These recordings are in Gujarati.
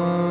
Amen.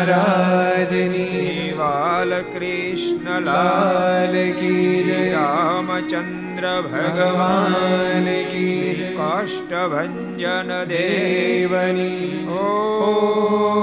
મહારાજની બાલ કૃષ્ણ લાલ કી જય રામચંદ્ર ભગવાન કી કાષ્ટભન દેવની ઓ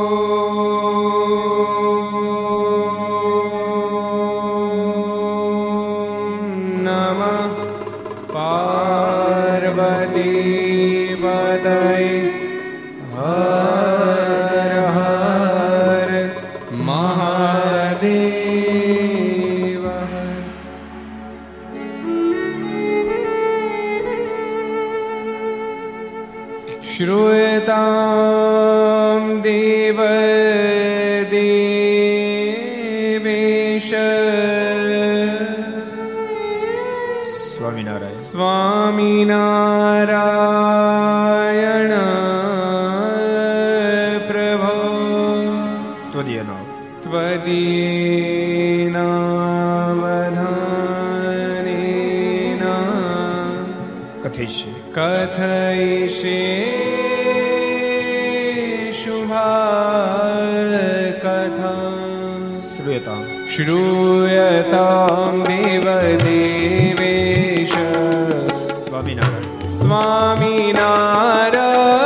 સ્વામી નારાયણ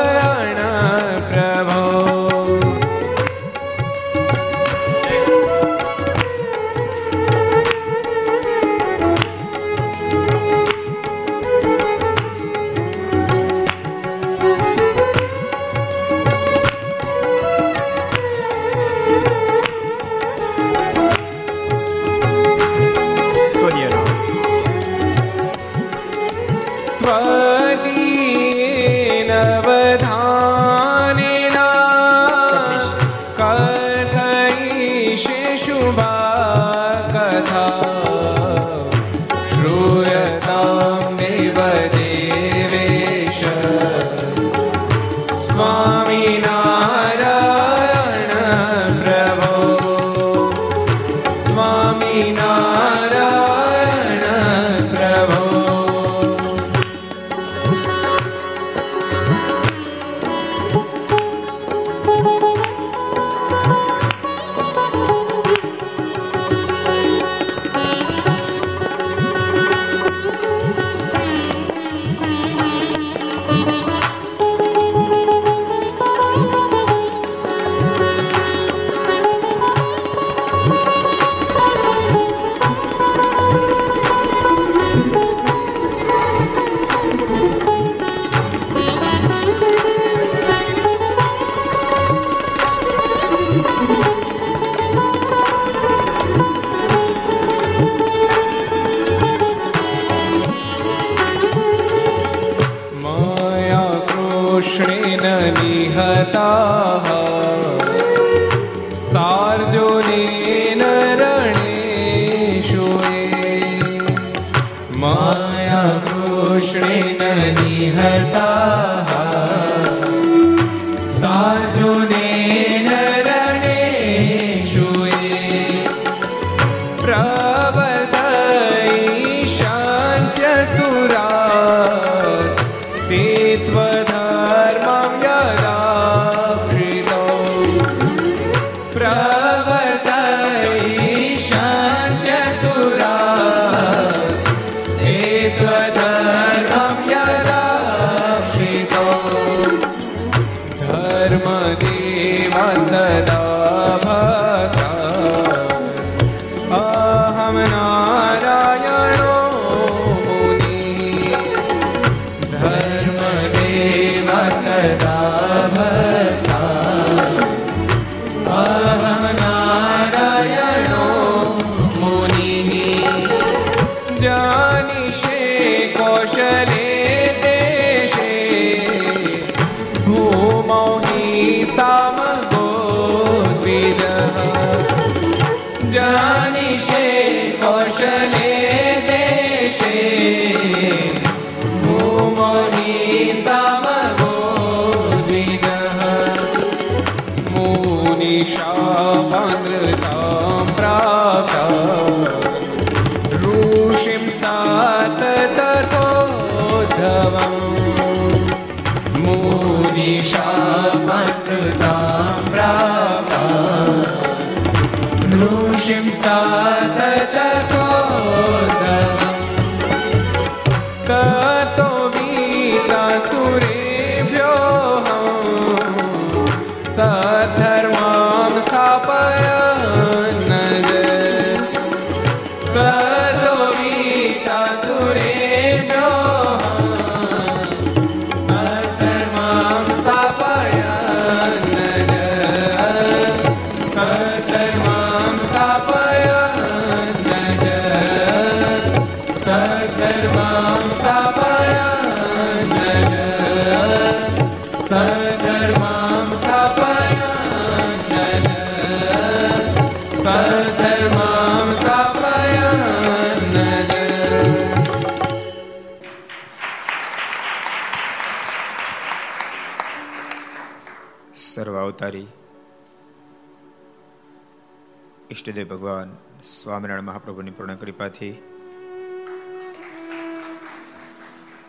ઈષ્ટદેવ ભગવાન સ્વામિનારાયણ મહાપ્રભુની પૂર્ણ કૃપાથી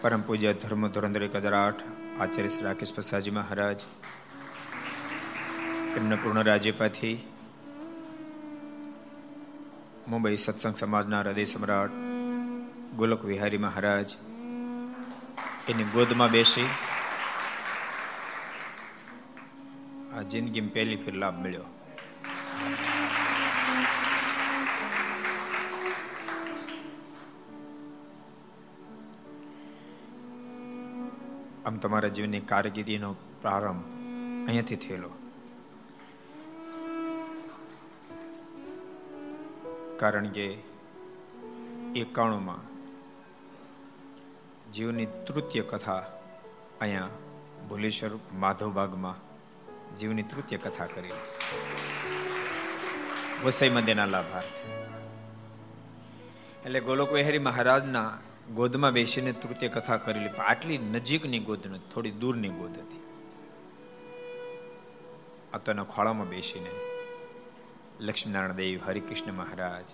પરમ પૂજ્ય ધર્મ ધોરંદર એક હજાર આઠ આચાર્ય શ્રી રાકેશ પ્રસાદજી મહારાજ, એમના પૂર્ણ રાજ્યપાથી મુંબઈ સત્સંગ સમાજના હૃદય સમ્રાટ ગોલક વિહારી મહારાજ, એની ગોદમાં બેસી આ જિંદગીમાં પહેલી ફેર લાભ મળ્યો. આમ તમારા જીવનની કારકિર્દીનો પ્રારંભ અહીંયાથી થયેલો. કારણ કે એકાણુંમાં જીવની તૃતીય કથા અહીંયા ભુલેશ્વર માધવબાગમાં જીવની તૃતીય કથા કરી. વસઈ મંદિરના લાભાર્થી. એટલે ગોલોક વિહારી મહારાજના ગોદમાં બેસીને તૃતીય કથા કરેલી આટલી નજીકની ગોદ નથી, થોડી દૂરની ગોદ હતી. આ તો ખોળામાં બેસીને લક્ષ્મીનારાયણ દેવ, હરિકૃષ્ણ મહારાજ,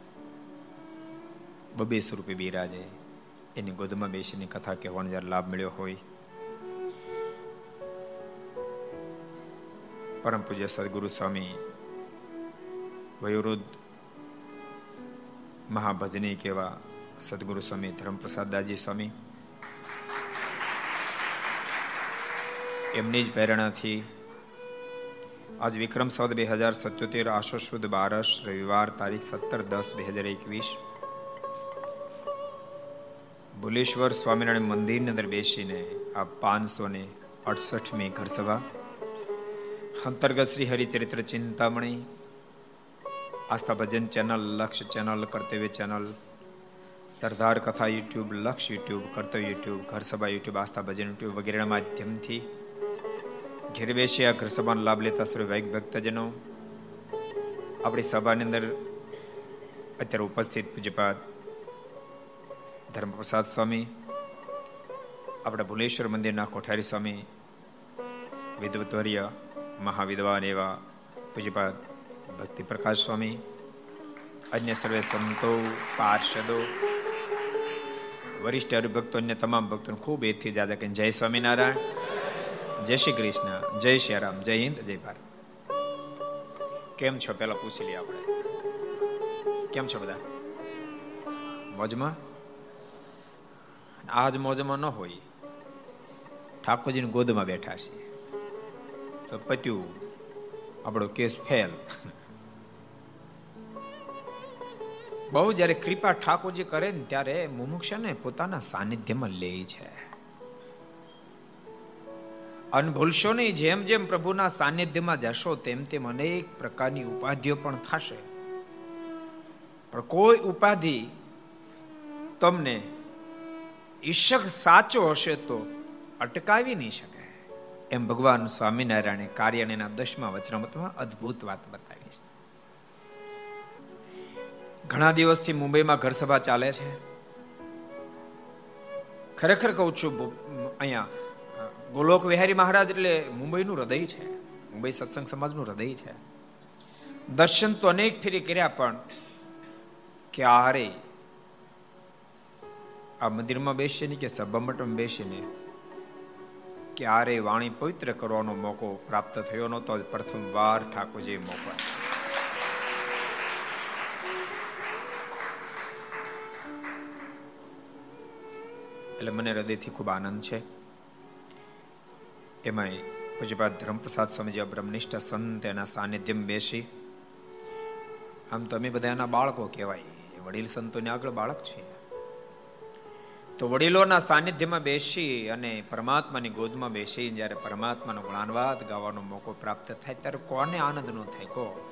બબે સ્વરૂપે બિરાજે. એની ગોદમાં બેસીને કથા કહેવાનો જ્યારે લાભ મળ્યો હોય. પરમ પૂજ્ય સદગુરુ સ્વામી વયોવૃદ્ધ મહાભજની કેવા સદગુરુ સ્વામી ધર્મપ્રસાદ દાજી સ્વામી એમની જ પ્રેરણાથી આજ વિક્રમ સદ બે હજાર સત્યોતેર આશો સુદ બારસ રવિવાર તારીખ સત્તર દસ બે હજાર એકવીસ ભુલેશ્વર સ્વામિનારાયણ મંદિરની અંદર બેસીને આ પાંચસો ને અડસઠમી ઘરસભા, અંતર્ગત Shri Haricharitra Chintamani, Aastha Bhajan channel Lakshya channel, Kartavya channel Sardar Katha YouTube, Lakshya YouTube, Kartavya YouTube ઘર સભા યુટ્યુબ, આસ્થા ભજન યુટ્યુબ વગેરેના માધ્યમથી ઘેર બેસી આ ઘર સભાનો લાભ લેતા શ્રી વૈક ભક્તજનો આપણી સભાની અંદર અત્યારે ઉપસ્થિત પૂજ્યપાદ ધર્મપ્રસાદ સ્વામી, આપણા ભુલેશ્વર મંદિરના કોઠારી સ્વામી, વિદ્વતવર્ય મહાવિદ્વાન એવા પૂજ્યપાદ ભક્તિ પ્રકાશ સ્વામી, અન્ય સર્વે સંતો, પાર્ષદો વરિષ્ઠ હરિભક્તો અન્ય તમામ ભક્તોને ખૂબ એથી જાજા કે જય સ્વામિનારાયણ, જય શ્રી કૃષ્ણ, જય શ્રી રામ, જય હિન્દ, જય ભારત. કેમ છો? પેલા પૂછી લઈએ આપણે. કેમ છો બધા? મોજમાં? આજ મોજમાં ન હોય. ઠાકોરજીની ગોદમાં બેઠા છે તો પત્યું, આપણો કેસ ફેલ. બહુ જ્યારે કૃપા ઠાકોરજી કરે ને ત્યારે મુમુક્ષને પોતાના સાનિધ્યમાં લે છે. અનભૂલશો નહીં, જેમ જેમ પ્રભુના સાનિધ્યમાં જશો, તેમ તેમ અનેક પ્રકારની ઉપાધિઓ પણ થશે. પણ કોઈ ઉપાધિ તમને ઈશક સાચો હશે તો અટકાવી નહીં શકે. એમ ભગવાન સ્વામિનારાયણે કાર્યના દસમા વચનામતમાં અદ્ભુત વાત બતાવી. ઘણા દિવસથી મુંબઈમાં ઘર સભા ચાલે છે. ખરેખર કહું છું અહીંયા ગોલોક વિહારી મહારાજ એટલે મુંબઈનું હૃદય છે. મુંબઈ સત્સંગ સમાજનું હૃદય છે. દર્શન તો અનેક ફેરી કર્યા પણ ક્યારે આ મંદિરમાં બેસીને કે સભા બેસીને ક્યારે વાણી પવિત્ર કરવાનો મોકો પ્રાપ્ત થયો નહોતો પ્રથમ વાર ઠાકોરજી મોકો એટલે મને હૃદયથી ખૂબ આનંદ છે. એમાંય પૂજ્યપાદ ધર્મપ્રસાદ સ્વામીજી બ્રહ્મનિષ્ઠ સંત એના સાનિધ્યમાં બેસી. આમ તો અમે બધા એના બાળકો કહેવાય. વડીલ સંતોને આગળ બાળક છીએ તો વડીલોના સાનિધ્યમાં બેસી અને પરમાત્માની ગોદમાં બેસી જ્યારે પરમાત્માનો ગુણાનવાદ ગાવાનો મોકો પ્રાપ્ત થાય ત્યારે કોને આનંદ નો થાય? કો?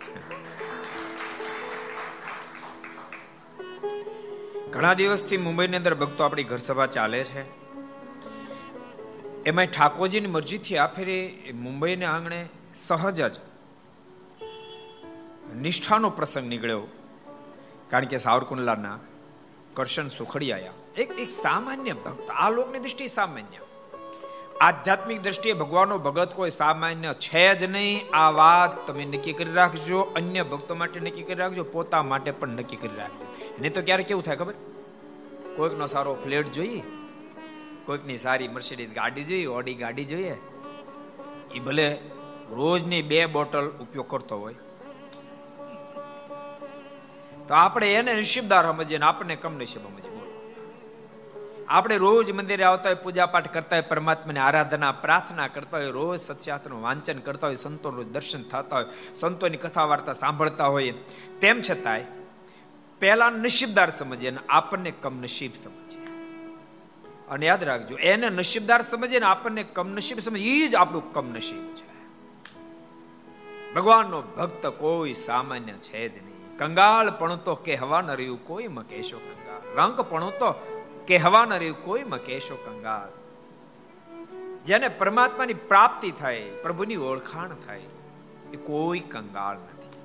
ઘણા દિવસથી મુંબઈની અંદર ભક્તો આપણી ઘર સભા ચાલે છે. એમાં ઠાકોરજીની મરજીથી આ ફેરે મુંબઈને આંગણે સહજ જ નિષ્ઠાનો પ્રસંગ નીકળ્યો. કારણ કે સાવરકુંડલાના કરશન સુખડી આવ્યા એક એક સામાન્ય ભક્ત, આ લોકની દ્રષ્ટિ સામાન્ય. આધ્યાત્મિક દ્રષ્ટિએ ભગવાનનો ભગત કોઈ સામાન્ય છે જ નહીં. આ વાત તમે નક્કી કરી રાખજો. અન્ય ભક્તો માટે નક્કી કરી રાખજો. પોતા માટે પણ નક્કી કરી રાખજો. નહીં તો ક્યારે કેવું થાય ખબર? કોઈકનો સારો ફ્લેટ જોઈએ. કોઈકની સારી મર્સિડીઝ ગાડી જોઈએ, ઓડી ગાડી જોઈએ. એ ભલે રોજની બે બોટલ ઉપયોગ કરતો હોય. તો આપણે એને નસીબદાર સમજીએ આપણને કમ નસીબ સમજીએ. આપણે રોજ મંદિરે આવતા હોય પૂજા પાઠ કરતા હોય, પરમાત્માની આરાધના, પ્રાર્થના કરતા હોય, રોજ સત્યાત્રનું વાંચન કરતા હોય, સંતોનું દર્શન થતા હોય, સંતોની કથા વાર્તા સાંભળતા હોય તેમ છતાંય, પહેલા નસીબદાર સમજીએ અને આપણને કમનસીબ સમજીએ. અને યાદ રાખજો, એને નસીબદાર સમજીએ ને આપણને કમનસીબ સમજીએ એ જ આપણું કમનસીબ છે. ભગવાનનો ભક્ત કોઈ સામાન્ય છે જ નહીં. કંગાળ પણ તો કહેવા ન રહ્યું કોઈ મકેશો કંગાળ. રંગ પણ તો કે હવાના રહ્યું કોઈ મકેશો કંગાલ? જેને પરમાત્માની પ્રાપ્તિ થાય પ્રભુની ઓળખાણ થાય એ કોઈ કંગાળ નથી.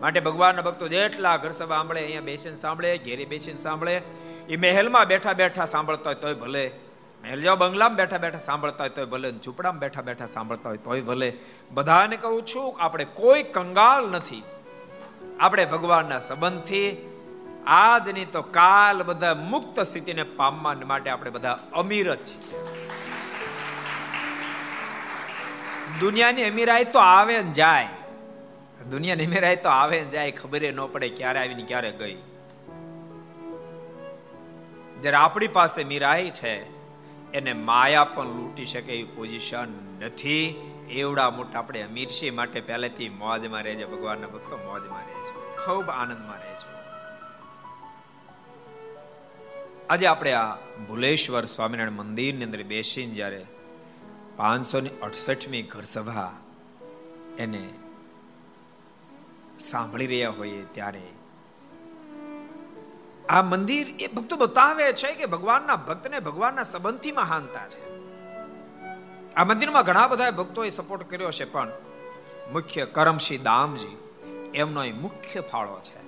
માટે ભગવાનના ભક્તો જેટલા ઘર સભા સાંભળે, અહીંયા બેસીને સાંભળે, ઘેરે બેસીને સાંભળે, એ મહેલમાં બેઠા બેઠા સાંભળતા હોય તોય ભલે. મહેલ જાઓ બંગલામાં બેઠા બેઠા સાંભળતા હોય તોય ભલે ઝૂંપડામાં બેઠા બેઠા સાંભળતા હોય તોય ભલે. બધાને કહું છું, આપણે કોઈ કંગાળ નથી. આપણે ભગવાનના સંબંધથી આજની તો કાલ બધા મુક્ત સ્થિતિને પામવા માટે આપણે બધા અમીર જ છીએ. દુનિયાની અમીરાઈ તો આવે ને જાય. દુનિયાની અમીરાઈ તો આવે ને જાય, ખબર ન પડે ક્યારે આવીને ક્યારે ગઈ. જ્યારે આપણી પાસે મીરાઈ છે, એને માયા પણ લૂંટી શકે એવી પોઝિશન નથી. એવડા મોટા આપણે અમીર છીએ, માટે પહેલેથી મોજમાં રહેજે, ભગવાનના ભક્તો મોજમાં રહેજો, ખૂબ આનંદમાં રહેજો. આજે આપણે આ ભુલેશ્વર સ્વામિનારાયણ મંદિરની અંદર બેસીને જ્યારે પાંચસો ને અડસઠમી ઘરસભા એને સાંભળી રહ્યા હોઈએ ત્યારે આ મંદિર એ ભક્તો બતાવે છે કે ભગવાનના ભક્તને ભગવાનના સંબંધથી મહાનતા છે. આ મંદિરમાં ઘણા બધા ભક્તોએ સપોર્ટ કર્યો છે, પણ મુખ્ય કરમશી દામજી એમનો એ મુખ્ય ફાળો છે.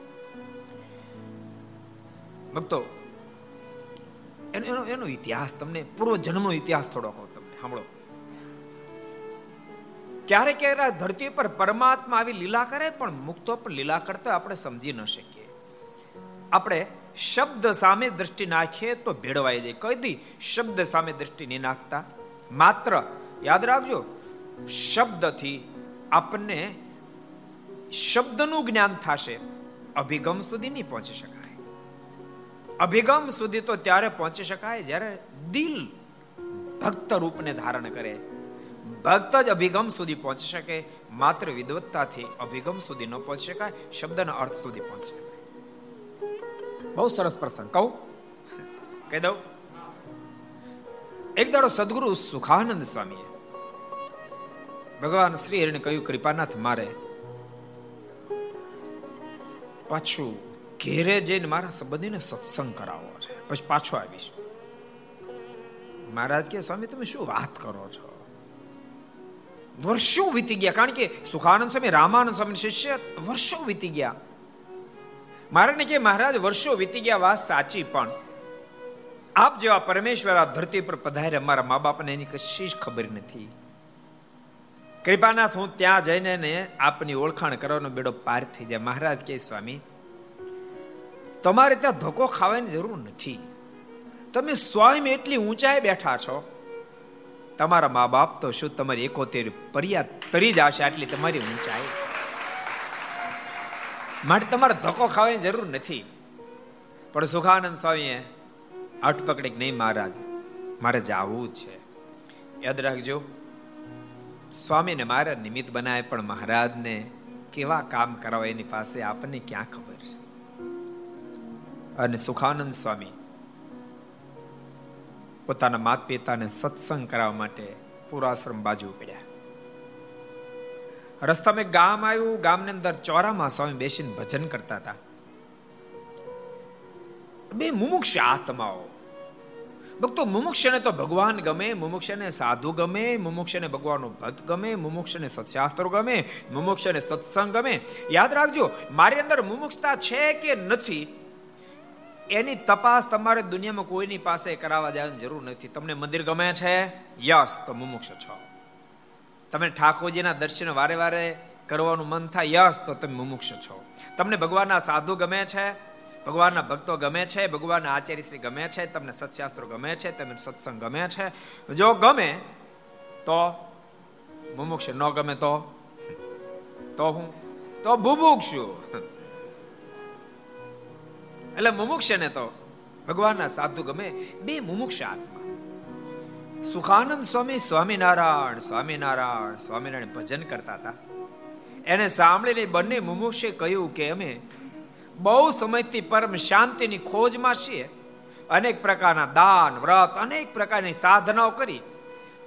ભક્તો એનો એનો એનો ઇતિહાસ તમને, પૂર્વ જન્મનો ઇતિહાસ થોડો કહો તમને, સાંભળો. ક્યારે ક્યારે ધરતી પર પરમાત્મા આવી લીલા કરે, પણ મુક્તો પણ લીલા કરતા આપણે સમજી ન શકીએ. આપણે શબ્દ સામે દ્રષ્ટિ નાખીએ તો ભેળવાઈ જાય. કઈ દી, શબ્દ સામે દ્રષ્ટિ નહીં નાખતા. માત્ર, યાદ રાખજો, શબ્દથી આપણને શબ્દનું જ્ઞાન થશે, અભિગમ સુધી નહીં પહોંચી શકાય. અભિગમ સુધી તો ત્યારે પહોંચી શકાય જ્યારે દિલ ભક્ત રૂપને ધારણ કરે. ભક્ત જ અભિગમ સુધી પહોંચી શકે, માત્ર વિદવત્તાથી અભિગમ સુધી ન પહોંચી શકાય, શબ્દના અર્થ સુધી પહોંચી શકાય. બહુ સરસ પ્રસંગ. કહું? કહી દઉં? એક દાડો સદગુરુ સુખાનંદ સ્વામીએ ભગવાન શ્રી હરિને કહ્યું, કૃપાનાથ, મારે પાછું ઘેરે જઈને મારા સંબંધીને સત્સંગ કરાવવો છે. પછી પાછો આવીશ. મહારાજ કે, સ્વામી, તમે શું વાત કરો છો? વર્ષો વીતી ગયા. કારણ કે સુખાનંદ સ્વામી, રામાનંદ સ્વામી શિષ્ય વર્ષો વીતી ગયા. મારાને કે, મહારાજ, વર્ષો વીતી ગયા, વાત સાચી, પણ આપ જેવા પરમેશ્વર આ ધરતી પર પધારે અમારા મા બાપને એની કશી જ ખબર નથી. કૃપાનાથ, હું ત્યાં જઈને આપની ઓળખાણ કરવાનો બેડો પાર થઈ જાય. મહારાજ કે, સ્વામી તમારે ત્યાં ધક્કો ખાવાની જરૂર નથી. તમે સ્વયં એટલી ઊંચાઈ બેઠા છો. તમારા મા બાપ તો શું તમારી એકોતેર પર્યા તરી જશે આટલી તમારી ઊંચાઈ? માટે તમારે ધક્કો ખાવાની જરૂર નથી. પણ સુખાનંદ સ્વામીએ અટ પકડી નહીં મહારાજ, મારે જવું છે. યાદ રાખજો, સ્વામીને મારા નિમિત્ત બનાવે પણ મહારાજને કેવા કામ કરાવે એની પાસે આપણને ક્યાં ખબર છે? અને સુખાનંદ સ્વામી પોતાના માત પિતાને સત્સંગ કરાવવા માટે પૂરાશ્રમ બાજુ પડ્યા રસ્તામાં ગામ આવ્યું, ગામની અંદર ચોરામાં સ્વામી બેસીને ભજન કરતા હતા. બે મુમુક્ષ આત્માઓ. ભક્તો મુમુક્ષને તો ભગવાન ગમે, મુમુક્ષને સાધુ ગમે, મુમુક્ષને ભગવાનનો ભક્ત ગમે, મુમુક્ષને સત્શાસ્ત્રો ગમે, મુમુક્ષને સત્સંગ ગમે. યાદ રાખજો, મારી અંદર મુમુક્ષતા છે કે નથી એની તપાસ તમારે દુનિયામાં કોઈની પાસે કરાવવા જવાની જરૂર નથી. તમને મંદિર ગમે છે? યસ, તો મુમુક્ષ છો. તમે ઠાકોરજીના દર્શન વારે વારે કરવાનું મન થાય, યસ, તો તમે મુમુક્ષ છો. તમને ભગવાનના સાધુ ગમે છે? ભગવાનના ભક્તો ગમે છે? ભગવાનના આચાર્ય શ્રી ગમે છે? તમને સત્શાસ્ત્રો ગમે છે? તમને સત્સંગ ગમે છે? જો ગમે, તો મુમુક્ષ. ન ગમે તો? તો હું? તો બુભુક્ષુ એટલે મુમુક્ષ ને તો ભગવાનના સાધુ ગમે, બે મુમુક્ષ આત્મા. સુખાનંદ સ્વામી સ્વામિનારાયણ સ્વામિનારાયણ સ્વામિનારાયણ ભજન કરતા હતા. એને સાંભળીને બંને મુમુક્ષે કહ્યું કે અમે બહુ સમયથી પરમ શાંતિની ખોજમાં છીએ. અનેક પ્રકારના દાન, વ્રત, અનેક પ્રકારની સાધનાઓ કરી.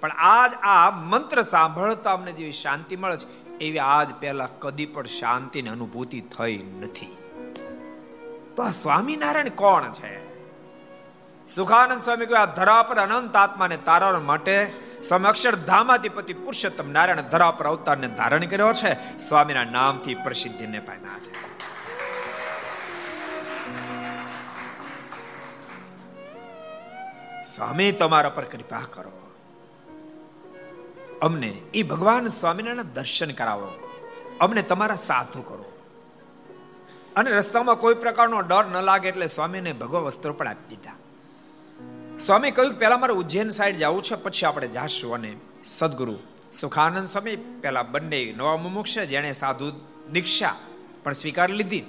પણ આજ આ મંત્ર સાંભળતા અમને જેવી શાંતિ મળે છે, એવી આજ પહેલા કદી પણ શાંતિની અનુભૂતિ થઈ નથી. તો આ સ્વામિનારાયણ કોણ છે? સુખાનંદ સ્વામી કહ્યું આ ધરા પર અનંત આત્માને તારવા માટે સમક્ષર ધામાધિપતિ પુરુષોત્તમ નારાયણ ધરા પર અવતારને ધારણ કર્યો છે. સ્વામીના નામથી પ્રસિદ્ધિને પામ્યા છે. સ્વામી, તમારા પર કૃપા કરો. અમને એ ભગવાન સ્વામિનારાયણ દર્શન કરાવો. અમને તમારા સાધુ કરો. અને રસ્તામાં કોઈ પ્રકારનો ડર ન લાગે એટલે સ્વામીને ભગવા વસ્ત્રો પણ આપી દીધા. સ્વામી કહ્યું પહેલા મારે ઉજ્જૈન સાઈડ જવું છે, પછી આપણે જાશું અને સદગુરુ સુખાનંદ સ્વામી પહેલા બંને નવા મુમુક્ષ જેણે સાધુ દીક્ષા પણ સ્વીકાર લીધી.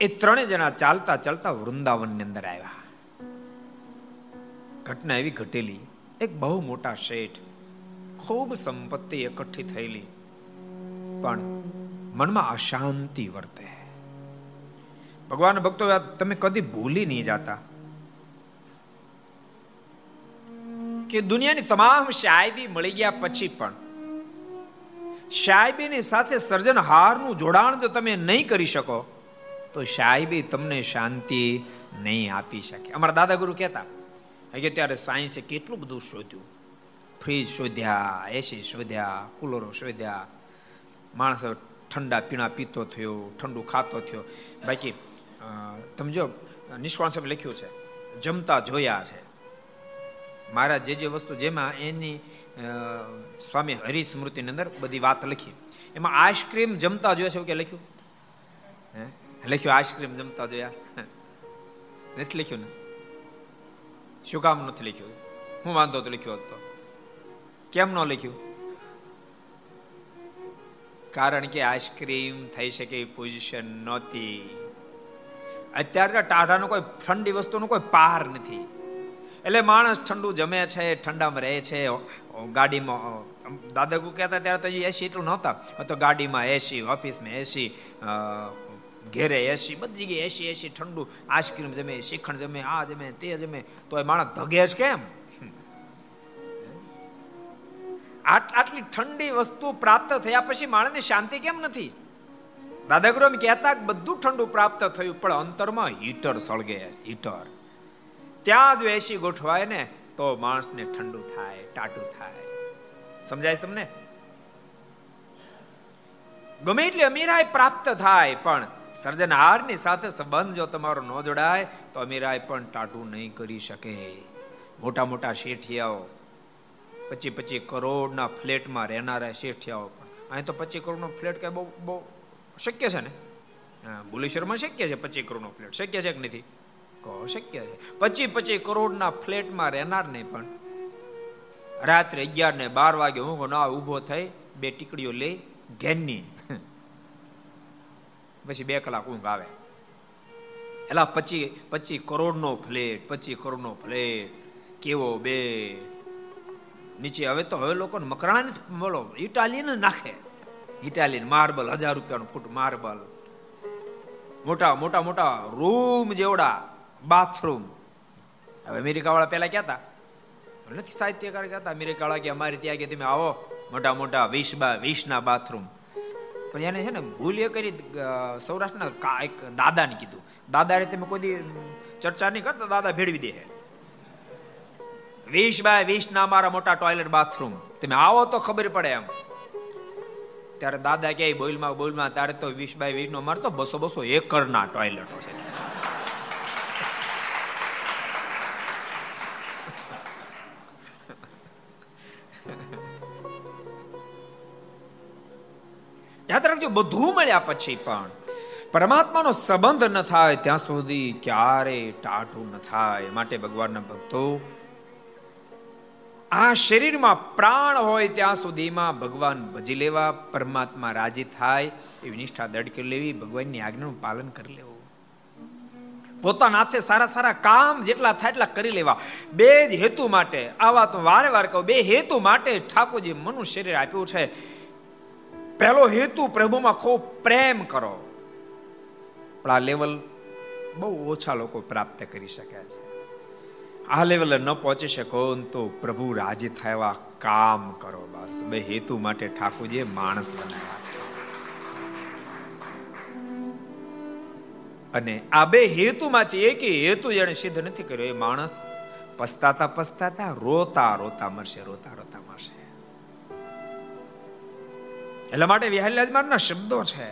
એ ત્રણેય જણા ચાલતા ચાલતા વૃંદાવનની અંદર આવ્યા. ઘટના એવી ઘટેલી. એક બહુ મોટા શેઠ, ખૂબ સંપત્તિ એકઠી થયેલી, પણ મનમાં અશાંતિ વર્તે. ભગવાન ભક્તો તમે કદી ભૂલી નહીં જાતા. કે દુનિયાની તમામ શાયબી મળી ગયા પછી પણ. શાયબીની સાથે સર્જનહારનું જોડાણ જો તમે નહીં કરી શકો, તો શાયબી તમને શાંતિ નહીં આપી શકે. અમારા દાદા ગુરુ કહેતા કે ત્યારે સાયન્સે કેટલું બધું શોધ્યું. ફ્રીજ શોધ્યા એસી શોધ્યા કુલરો શોધ્યા. માણસ ઠંડા પીણા પીતો થયો, ઠંડુ ખાતો થયો. બાકી તમે જો લખ્યું છે, જમતા જોયા છે. મારા જે જે વસ્તુ જેમાં એની સ્વામી હરિસ્મૃતિની અંદર બધી વાત લખી. એમાં આઈસ્ક્રીમ જમતા જોયા છે એવું કે લખ્યું? હે? લખ્યું આઈસ્ક્રીમ જમતા જોયા. નથી લખ્યું ને? શું કામ નથી લખ્યું? હું વાંધો તો લખ્યો હતો કેમ ન લખ્યું? કારણ કે આઈસ્ક્રીમ થઈ શકે પોઝિશન નહોતી. અત્યારે ટાઢાનો કોઈ ઠંડી વસ્તુનો કોઈ પાર નથી. એટલે માણસ ઠંડુ જમે છે, ઠંડામાં રહે છે ગાડીમાં દાદાગુ કહેતા ત્યારે તો એસી એટલું નહોતા. તો ગાડીમાં એસી ઓફિસમાં એસી ઘેરે એસી બધી જગ્યાએ એસી એસી ઠંડુ આઈસ્ક્રીમ જમે, શિખંડ જમે, આ જમે, તે જમે તો એ માણસ ધગે જ કેમ? આટલી ઠંડી વસ્તુ પ્રાપ્ત થયા પછી માણસને શાંતિ કેમ નથી? દાદાગુરુ એમ કહેતા બધું ઠંડુ પ્રાપ્ત થયું, પણ અંતરમાં હીટર સળગે, હીટર. ત્યાં જો એસી ગોઠવાય ને, તો માણસને ઠંડુ થાય, ટાટું થાય. સમજાય તમને? ગમે એટલે અમીરાય પ્રાપ્ત થાય, પણ સર્જનહારની સાથે સંબંધ જો તમારો ન જોડાય, તો અમીરાય પણ ટાટું નહીં કરી શકે. મોટા મોટા શેઠિયાઓ પચી પચી કરોડના ફ્લેટમાં રહેનારા શેઠિયાઓ પણ. અહીં તો પચી કરોડનો ફ્લેટ કઈ બહુ બહુ શક્ય છે ને? હા ભુલેશ્વરમાં શક્ય છે પચીસ કરોડનો ફ્લેટ? શક્ય છે કે નથી? કહો, શક્ય છે. પચીસ પચીસ કરોડના ફ્લેટમાં રહેનાર નહીં પણ રાત્રે અગિયાર ને બાર વાગે હું ના ઊભો થઈ બે ટીકડીઓ લઈ ઘેરની પછી બે કલાક ઊંઘ આવે. એલા, પચી પચી કરોડનો ફ્લેટ, પચી કરોડનો ફ્લેટ. કેવો બે? નીચે હવે તો હવે લોકો મકરાણા બોલો, ઇટાલિયન નાખે. ઇટાલિયન માર્બલ હજાર રૂપિયાનું ફૂટ માર્બલ મોટા મોટા મોટા રૂમ જેવડા બાથરૂમ હવે અમેરિકા વાળા પેલા કહેતા નથી સાહિત્યકાર કહેતા. અમેરિકા વાળા કે અમારે ત્યાં કે તમે આવો, મોટા મોટા વીસ બા વીસ ના બાથરૂમ પણ એને છે ને ભૂલ એ કરી સૌરાષ્ટ્રના એક દાદાને કીધું. દાદાએ તમે કોઈ ચર્ચા નહીં કરતા, દાદા ભેળવી દે વીસ બાય વીસ ના મારા મોટા ટોયલેટ બાથરૂમ તમે આવો તો ખબર પડે એમ. ત્યારે દાદા કે બોલમાં બોલમાં તારે તો વીસ બાય વીસ નો મારતો, બસો બસો એકર ના ટોયલેટો છે. યાદ રાખજો, બધું મળ્યા પછી પણ પરમાત્માનો સંબંધ ન થાય ત્યાં સુધી ક્યારે ટાઢું ન થાય. માટે ભગવાનના ભક્તો આ શરીરમાં પ્રાણ હોય ત્યાં સુધીમાં ભગવાન ભજી લેવા, પરમાત્મા રાજી થાય, એવી નિષ્ઠા દડકી લેવી, ભગવાનની આજ્ઞાનું પાલન કરી લેવું. પોતાના હાથે સારા સારા કામ જેટલા થાય એટલા કરી લેવા. બે જ હેતુ માટે આવા તો વારે વાર કહું, બે હેતુ માટે ઠાકોરજી મનુષ્ય શરીર આપ્યું છે. પહેલો હેતુ, પ્રભુમાં ખૂબ પ્રેમ કરો. પણ આ લેવલ બહુ ઓછા લોકો પ્રાપ્ત કરી શક્યા છે. આ લેવલે ન પહોંચી શકો તો પ્રભુ રાજી થયા કામ કરો બસ. બે હેતુ માટે ઠાકોરજીએ માણસ બનાવ્યા અને આ બે હેતુમાંથી એક હેતુ જેને સિદ્ધ નથી કર્યો, એ માણસ પસ્તાતા પસ્તાતા રોતા રોતા મરશે, રોતા રોતા મરશે. એટલા માટે વિહલ્યાજ શબ્દો છે.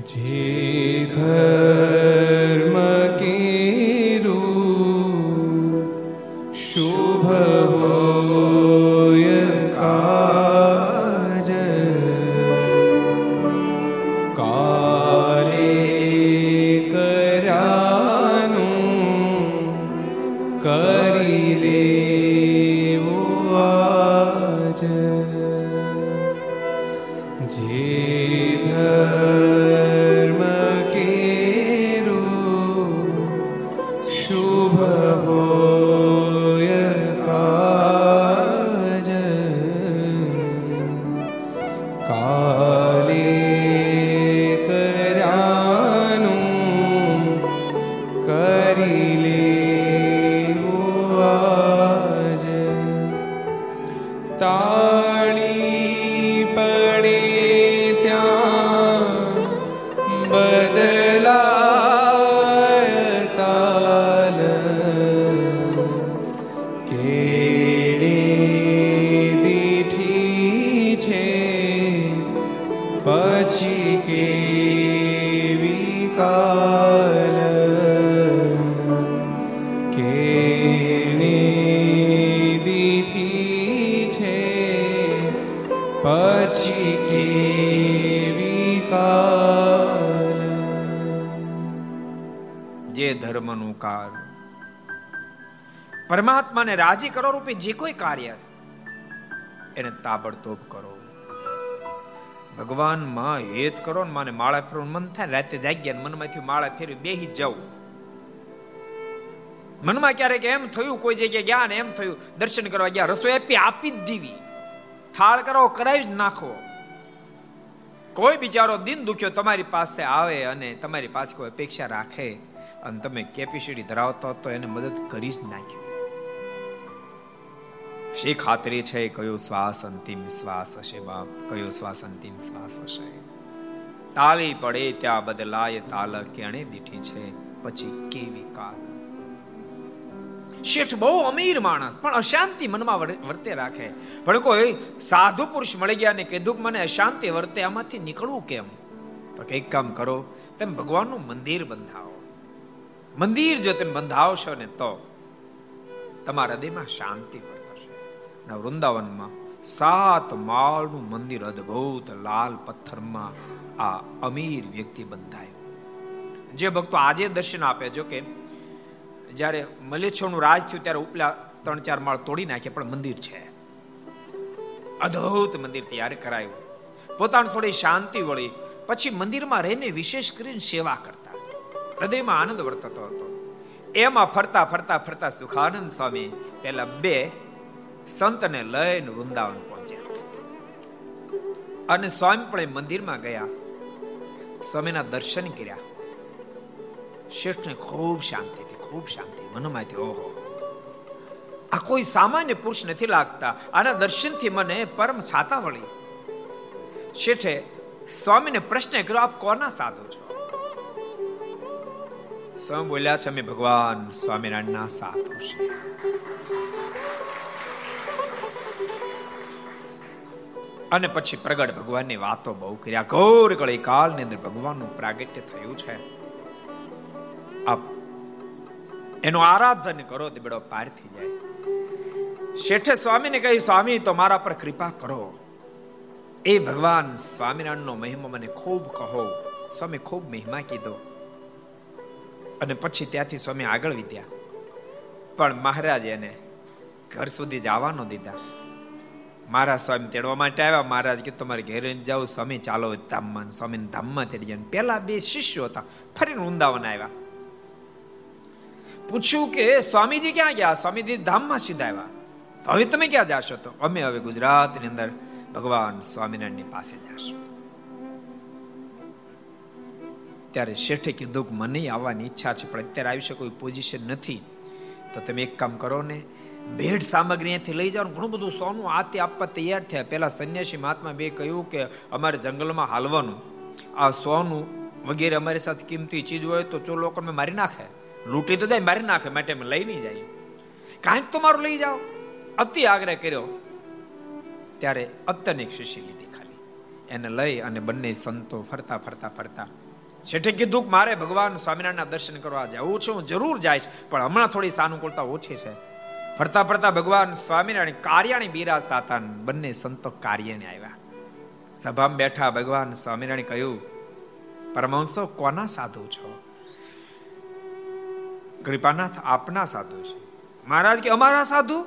જે ધર્મ કેરું પરમાત્માને રાજી કરો રૂપે જે કોઈ કાર્ય એને તાબડતોબ કરો. ભગવાનમાં હેત કરો ને માને માળા ફેરવું મન થાય રાતે જાગ્યા મનમાંથી માળા ફેરવી બેહી જવું મનમાં ક્યારેક એમ થયું, કોઈ જગ્યાએ ગયા ને એમ થયું, દર્શન કરવા ગયા, રસોઈ આપી આપી જ દીવી. થાળ કરો કરાવી જ નાખો કોઈ બિચારો દિન દુખ્યો, તમારી પાસે આવે અને તમારી પાસે કોઈ અપેક્ષા રાખે. અને તમે કેપેસિટી ધરાવતો તો એને મદદ કરી જ નાખી. શી ખાતરી છે, કયો શ્વાસ અંતિમ શ્વાસ હશે બાપ? કયો શ્વાસ અંતિમ શ્વાસ હશે? તાલી પડે ત્યાં બદલાય, તાલ કેણે દીઠી છે? પછી કેવી કાલ? શેઠ બહુ અમીર માણસ, પણ અશાંતિ મનમાં વર્તે રાખે. પણ કોઈ સાધુ પુરુષ મળી ગયા ને કીધું મને અશાંતિ વર્તે, આમાંથી નીકળવું કેમ? તો કંઈક કામ કરો, તમે ભગવાનનું મંદિર બંધાવો. મંદિર જો તમે બંધાવશો ને તો તમારા હૃદયમાં શાંતિ ના વૃંદાવનમાં સાત માળનું મંદિર અદ્ભુત લાલ પથ્થરમાં આ અમીર વ્યક્તિ બંધાયો. જે ભક્તો આજે દર્શન આપે, જો કે જ્યારે મલેચ્છોનું રાજ થયું ત્યારે ઉપલા ત્રણ ચાર માળ તોડી નાખ્યા પણ મંદિર છે. અદ્ભુત મંદિર તૈયાર કરાયું. પોતાને થોડી શાંતિ વળી, પછી મંદિરમાં રહીને વિશેષ કરીને સેવા કરતા. હૃદયમાં આનંદ વર્તતો હતો. એમાં ફરતા ફરતા ફરતા સુખાનંદ સ્વામી પેલા બે સંતને લઈને વૃંદાવન પહોંચ્યા. અને સ્વામી પણ મંદિરમાં ગયા. સ્વામીના દર્શન કર્યા. શેઠને ખૂબ શાંતિ હતી, ખૂબ શાંતિ. મનમાંથી ઓહો. આ કોઈ સામાન્ય પુરુષ નથી લાગતા. આના દર્શનથી મને પરમ છાતા વળી. શેઠે સ્વામીને પ્રશ્ન કર્યો, આપ કોના સાધુ છો? બોલ્યા છે અમે ભગવાન સ્વામિનારાયણના સાધુ છે અને પછી પ્રગટ ભગવાનની વાતો બહુ કર્યા. ઘોર કળી કાળની અંદર ભગવાનનું પ્રાગટ્ય થયું છે. આપ એનું આરાધન કરો તે બેડો પાર થઈ જાય. શેઠે સ્વામીને કહી સ્વામી, તો મારા પર કૃપા કરો. એ ભગવાન સ્વામિનારાયણનો મહિમા મને ખૂબ કહો. સ્વામી ખૂબ મહિમા કીધો. અને પછી ત્યાંથી સ્વામી આગળ વિદ્યા પણ મહારાજ એને ઘર સુધી જવા ન દીધા. મારા સ્વામી તેડવા માટે આવ્યા. મહારાજ કે તમારે ઘેરે જાઓ, સ્વામી ચાલો ધામમાં સ્વામી ધામમાં તેડી ગયા. પેલા બે શિષ્યો હતા. ફરીને વૃંદાવન આવ્યા. પૂછ્યું કે, સ્વામીજી ક્યાં ગયા? સ્વામીજી ધામમાં સીધા આવ્યા. હવે તમે ક્યાં જાશો? તો, અમે હવે ગુજરાતની અંદર ભગવાન સ્વામિનારાયણની પાસે જાશું. ત્યારે શેઠે કીધું કે મને આવવાની ઈચ્છા છે, પણ અત્યારે આવી શકે પોઝિશન નથી. તો તમે એક કામ કરો ને ભેટ સામગ્રી અહીંથી લઈ જવાનું ઘણું બધું સોનું આતે આપવા તૈયાર થયા. પેલા સંન્યાસી મહાત્મા બે કહ્યું કે અમારે જંગલમાં હાલવાનું. આ સોનું વગેરે અમારી સાથે કિંમતી ચીજ હોય તો ચો લોકોને મારી નાખે? લૂંટી તો જાય, મારી નાખે, માટે અમે લઈ નહીં જાય. કાંઈક તો મારું લઈ જાઓ. અતિ આગ્રહ કર્યો. ત્યારે અત્તને શીશી લીધી ખાલી. એને લઈ અને બંને સંતો ફરતા ફરતા ફરતા શેઠે કીધું મારે ભગવાન સ્વામિનારાયણના દર્શન કરવા જવું છે હું જરૂર જઈશ, પણ હમણાં થોડી સાનુકૂળતા ઓછી છે. ફરતા ફરતા ભગવાન સ્વામિનારાયણ કાર્યાણી બિરાજતા હતા બંને સંતો કાર્યને આવ્યા. સભામાં બેઠા ભગવાન સ્વામિનારાયણ કહ્યું, પરમહંસો, કોના સાધુ છો? કૃપાનાથ આપના સાધુ છે. મહારાજ કે અમારા સાધુ?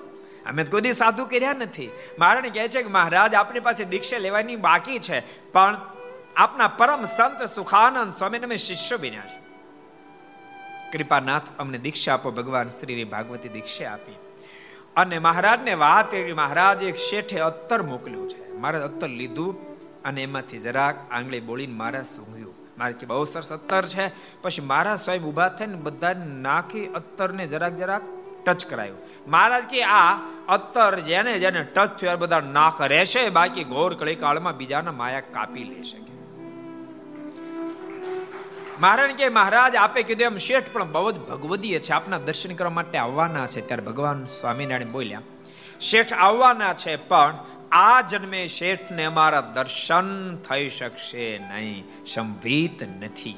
અમે કોઈ દી સાધુ કર્યા નથી. મહારાજ કહે છે કે મહારાજ આપની પાસે દીક્ષા લેવાની બાકી છે, પણ આપના પરમ સંત સુખાનંદ સ્વામી અમે શિષ્ય બન્યા છે. કૃપાનાથ અમને દીક્ષા આપો, ભગવાન શ્રી ભાગવતી દીક્ષા આપી. અને મહારાજને વાત એવી મહારાજ એક શેઠે અત્તર મોકલ્યું છે. મારે અત્તર લીધું અને એમાંથી જરાક આંગળી બોળીને મારા સૂંઘ્યું. મારે કે બહુ સરસ અત્તર છે. પછી મારા સ્વયં ઊભા થઈને બધા નાખી અત્તરને જરાક જરાક ટચ કરાયું. મહારાજ કે આ અત્તર જેને જેને ટચ થયો બધા નાખ રહેશે, બાકી ઘોર કળી કાળમાં બીજાના માયા કાપી લેશે. મહારાજ કે મહારાજ, આપે કીધું એમ, શેઠ, પણ બહુ જ ભગવદીય છે. આપના દર્શન કરવા માટે આવવાના છે. ત્યારે ભગવાન સ્વામિનારાયણ બોલ્યા, શેઠ, આવવાના છે, પણ આ જન્મે શેઠને અમારા દર્શન થઈ શકશે નહીં. સંભિત નથી.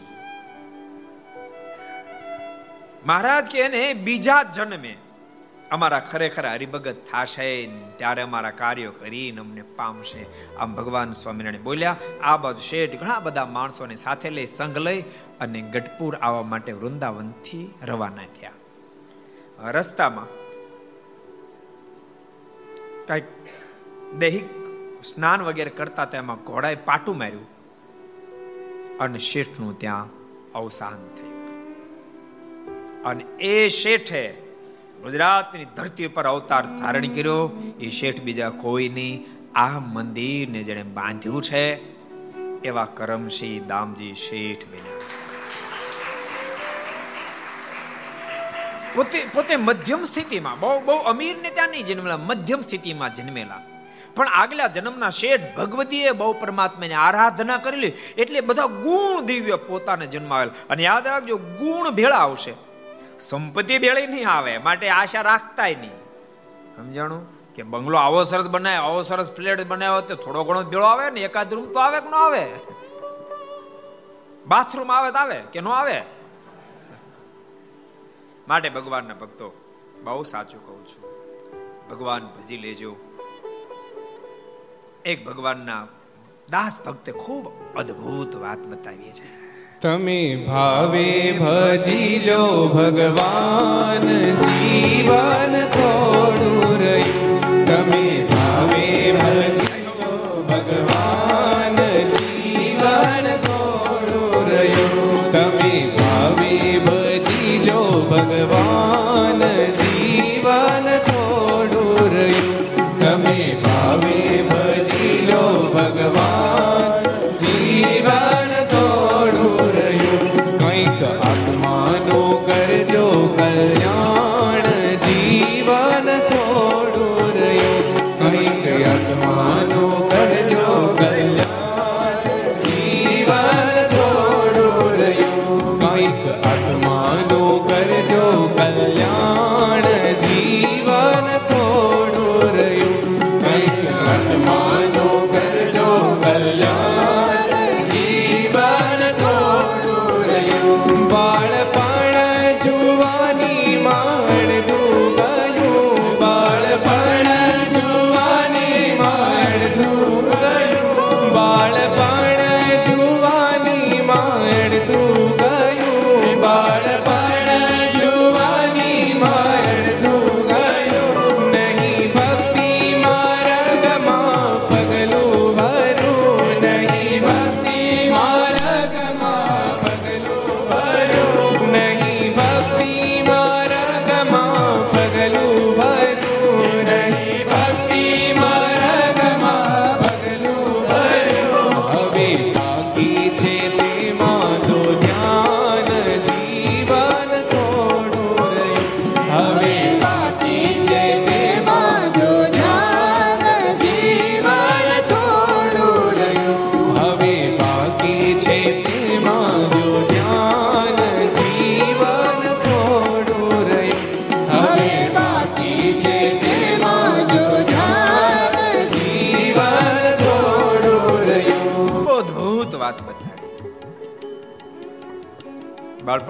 મહારાજ કે, એને બીજા જન્મે અમારા ખરેખર હરિભગત થશે, ત્યારે અમારા કાર્યો કરીને અમને પામશે. આમ ભગવાન સ્વામિનારાયણ બોલ્યા, આ બાજુ શેઠ ઘણા બધા માણસોને સાથે લઈ સંઘ લઈ અને ગઢપુર આવવા માટે વૃંદાવનથી રવાના થયા. રસ્તામાં કંઈક દૈહિક સ્નાન વગેરે કરતા તેમાં ઘોડાએ પાટું માર્યું અને શેઠનું ત્યાં અવસાન થયું. અને એ શેઠે ગુજરાતની ધરતી ઉપર અવતાર ધારણ કર્યો. એ શેઠ બીજા કોઈ નહીં આ મંદિરને જેણે બાંધ્યું છે, એવા કરમસિંહ દામજી શેઠ વિના. પોતે પોતે મધ્યમ સ્થિતિમાં, બહુ બહુ અમીર ને ત્યાં નહીં જન્મેલા, મધ્યમ સ્થિતિમાં જન્મેલા. પણ આગલા જન્મના શેઠ ભગવતીએ બહુ પરમાત્માની આરાધના કરેલી, એટલે બધા ગુણ દિવ્ય પોતાને જન્માવેલ. અને યાદ રાખજો, ગુણ ભેળા આવશે. સંપત્તિ બેળી નહીં આવે, માટે આશા રાખતા નહીં. સમજાણું? કે બંગલો આવો સરસ બનાવ્યો આવો સરસ ફ્લેટ બનાવ્યો તો થોડો ઘણો ભેળો આવે ને, એકાદ રૂમ તો આવે કે ન આવે? બાથરૂમ આવે તો આવે કે ન આવે? માટે ભગવાનના ભક્તો, બહુ સાચું કહું છું. ભગવાન ભજી લેજો. એક ભગવાનના દાસ ભક્તે ખૂબ અદ્ભુત વાત બતાવી છે. તમે ભાવે ભજી લો ભગવાન જીવન થોડું રહ્યું. તમે ભાવે ભજી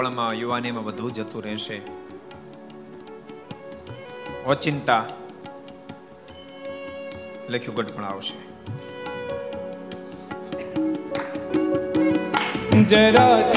બાળપણમાં યુવાનીમાં વધુ જતું રહેશે. ઓચિંતા લખ્યું ગઢ આવશે. જરા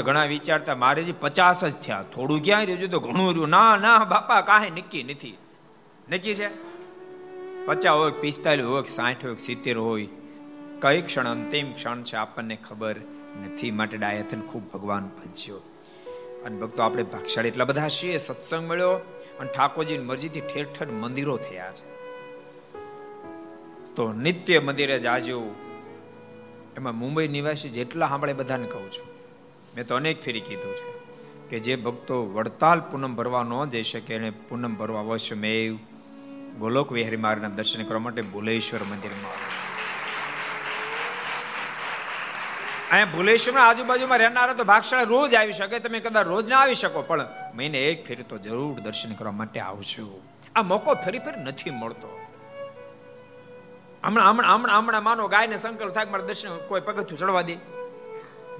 તો ઘણા વિચારતા, મારે જે પચાસ જ થયા. થોડું ક્યાંય રહ્યું તો ઘણું રહ્યું. ના ના, બાપા, કાંઈ નક્કી નથી. નક્કી છે? પચાસ હોય, પિસ્તાલીસ હોય, સાઠ હોય, સિત્તેર હોય. કઈ ક્ષણ અંતિમ ક્ષણ છે આપણને ખબર નથી. માટે ડાયથન ખૂબ ભગવાન ભજ્યો. અને ભક્તો, આપણે ભાગશાળી એટલા બધા છીએ, સત્સંગ મળ્યો અને ઠાકોરજીની મરજીથી ઠેર ઠેર મંદિરો થયા છે. તો નિત્ય મંદિરે જાજો. એમાં મુંબઈ નિવાસી જેટલા સાંભળે બધાને કહું છું. મેં તો અનેક ફેરી કીધું છે કે જે ભક્તો વડતાલ પૂનમ ભરવા ન જઈ શકે એને પૂનમ ભરવા અવશ્ય મેં ગોલોક વિહારી મારના દર્શન કરવા માટે ભુલેશ્વર મંદિરમાં અહીંયા ભુલેશ્વરના આજુબાજુમાં રહેનારા તો ભાગશાળા રોજ આવી શકે, તમે કદાચ રોજ ના આવી શકો, પણ મહિને એક ફેરી તો જરૂર દર્શન કરવા માટે આવજો આ મોકો ફરી ફરી નથી મળતો. હમણાં હમણાં હમણાં હમણાં માનો ગાયને સંકલ્પ થાય મારા દર્શન કોઈ પગથિયું ચડવા દે.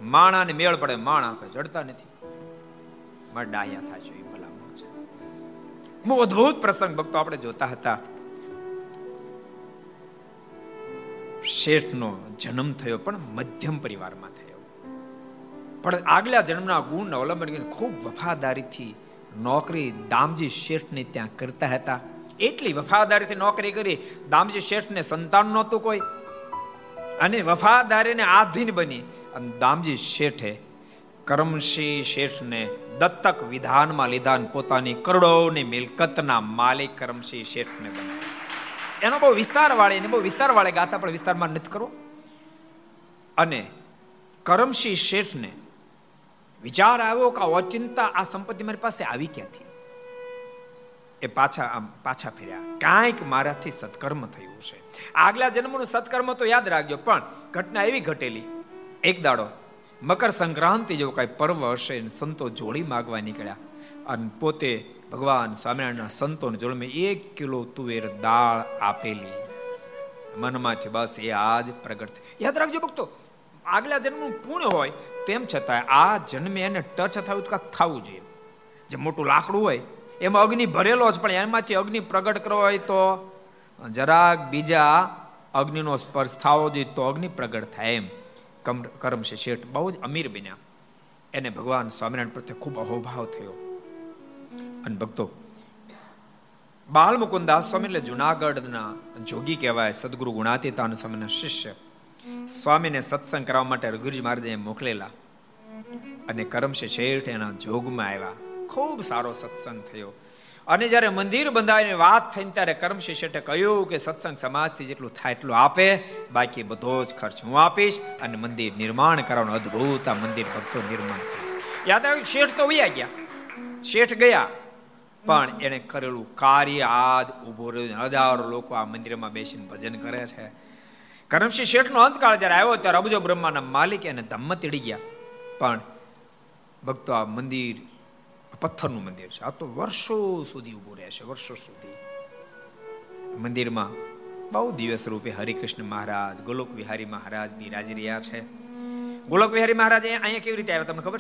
માણાને મેળ પડે, માણા કોઈ ચડતા નથી. મારે ડાયા થાય છે, એ ભલામણ છે. બહુ અદભુત પ્રસંગ ભક્તો આપણે જોતા હતા. શેઠનો જન્મ થયો, પણ મધ્યમ પરિવારમાં થયો. પણ આગલા જન્મના ગુણ અવલંબન કરીને ખૂબ વફાદારીથી નોકરી દામજી શેઠને ત્યાં કરતા હતા. એટલી વફાદારીથી નોકરી કરી, દામજી શેઠને સંતાન નહોતું કોઈ. અને વફાદારીને આધીન બની. અને દામજી શેઠે કરમસિંહ શેઠને દત્તક વિધાનમાં લીધા પોતાની કરોડોની મિલકતના માલિક કરમસિંહ શેઠને એનો બહુ વિસ્તાર વાળે બહુ વિસ્તાર વાળી ગાથા પણ વિસ્તારમાં નથી કરવો અને કરમસિંહ શેઠને વિચાર આવ્યો કે ઓચિંતા, આ સંપત્તિ મારી પાસે આવી ક્યાંથી? એ પાછા આમ પાછા ફેર્યા. કાંઈક મારાથી સત્કર્મ થયું છે આગલા જન્મનું સત્કર્મ તો યાદ રાખજો, પણ ઘટના એવી ઘટેલી એક દાડો મકર સંક્રાંતિ જેવો કાંઈ પર્વ હશે સંતો જોડી માગવા નીકળ્યા. અને પોતે ભગવાન સ્વામિનારાયણના સંતોને જોડે એક કિલો તુવેર દાળ આપેલી. મનમાંથી બસ એ આજ પ્રગટ યાદ રાખજો ભક્તો, આગલા જન્મનું પુણ્ય હોય તેમ છતાં આ જન્મે એને ટચ થયું કાંક થવું જોઈએ. જે મોટું લાકડું હોય, એમાં અગ્નિ ભરેલો જ પણ એમાંથી અગ્નિ પ્રગટ કરવો હોય તો જરાક બીજા અગ્નિનો સ્પર્શ થવો જોઈએ તો અગ્નિ પ્રગટ થાય એમ. કરમ શેઠ બહુ જ અમીર બન્યા. એને ભગવાન સ્વામિનારાયણ પ્રત્યે ખૂબ અહોભાવ થયો. અને ભક્તો બાલ મુકુદાસ સ્વામી એટલે જુનાગઢના જોગી કહેવાય, સદગુરુ ગુણાતીતાન સ્વામીના શિષ્ય. સ્વામીને સત્સંગ કરવા માટે રઘુજી મહારાજે મોકલેલા. અને કરમશે શેઠ એના જોગમાં આવ્યા. ખૂબ સારો સત્સંગ થયો. અને જ્યારે મંદિર બંધાવીને વાત થઈને ત્યારે કરમશી શેઠે કહ્યું કે સત્સંગ સમાજથી જેટલું થાય એટલું આપે, બાકી બધો જ ખર્ચ હું આપીશ અને મંદિર નિર્માણ કરવાનું અદભુત આ મંદિર ભક્તો નિર્માણ યાદ આવ્યું? શેઠ તો વૈયા ગયા. શેઠ ગયા, પણ એને કરેલું કાર્ય આજ ઊભો રહ્યો હજારો લોકો આ મંદિરમાં બેસીને ભજન કરે છે. કરમસિંહ શેઠનો અંતકાળ જ્યારે આવ્યો ત્યારે અબજો બ્રહ્માના માલિક એને ધમ્મ તીડી ગયા. પણ ભક્તો આ મંદિર પથ્થરનું મંદિર છે. આ તો વર્ષો સુધી ઊભું રહેશે વર્ષો સુધી. મંદિરમાં બહુ દિવસ રૂપે હરિકૃષ્ણ મહારાજ, ગોલોક વિહારી મહારાજ બિરાજી રહ્યા છે. ગોલોક વિહારી મહારાજ અહીંયા કેવી રીતે આવ્યા તમને ખબર?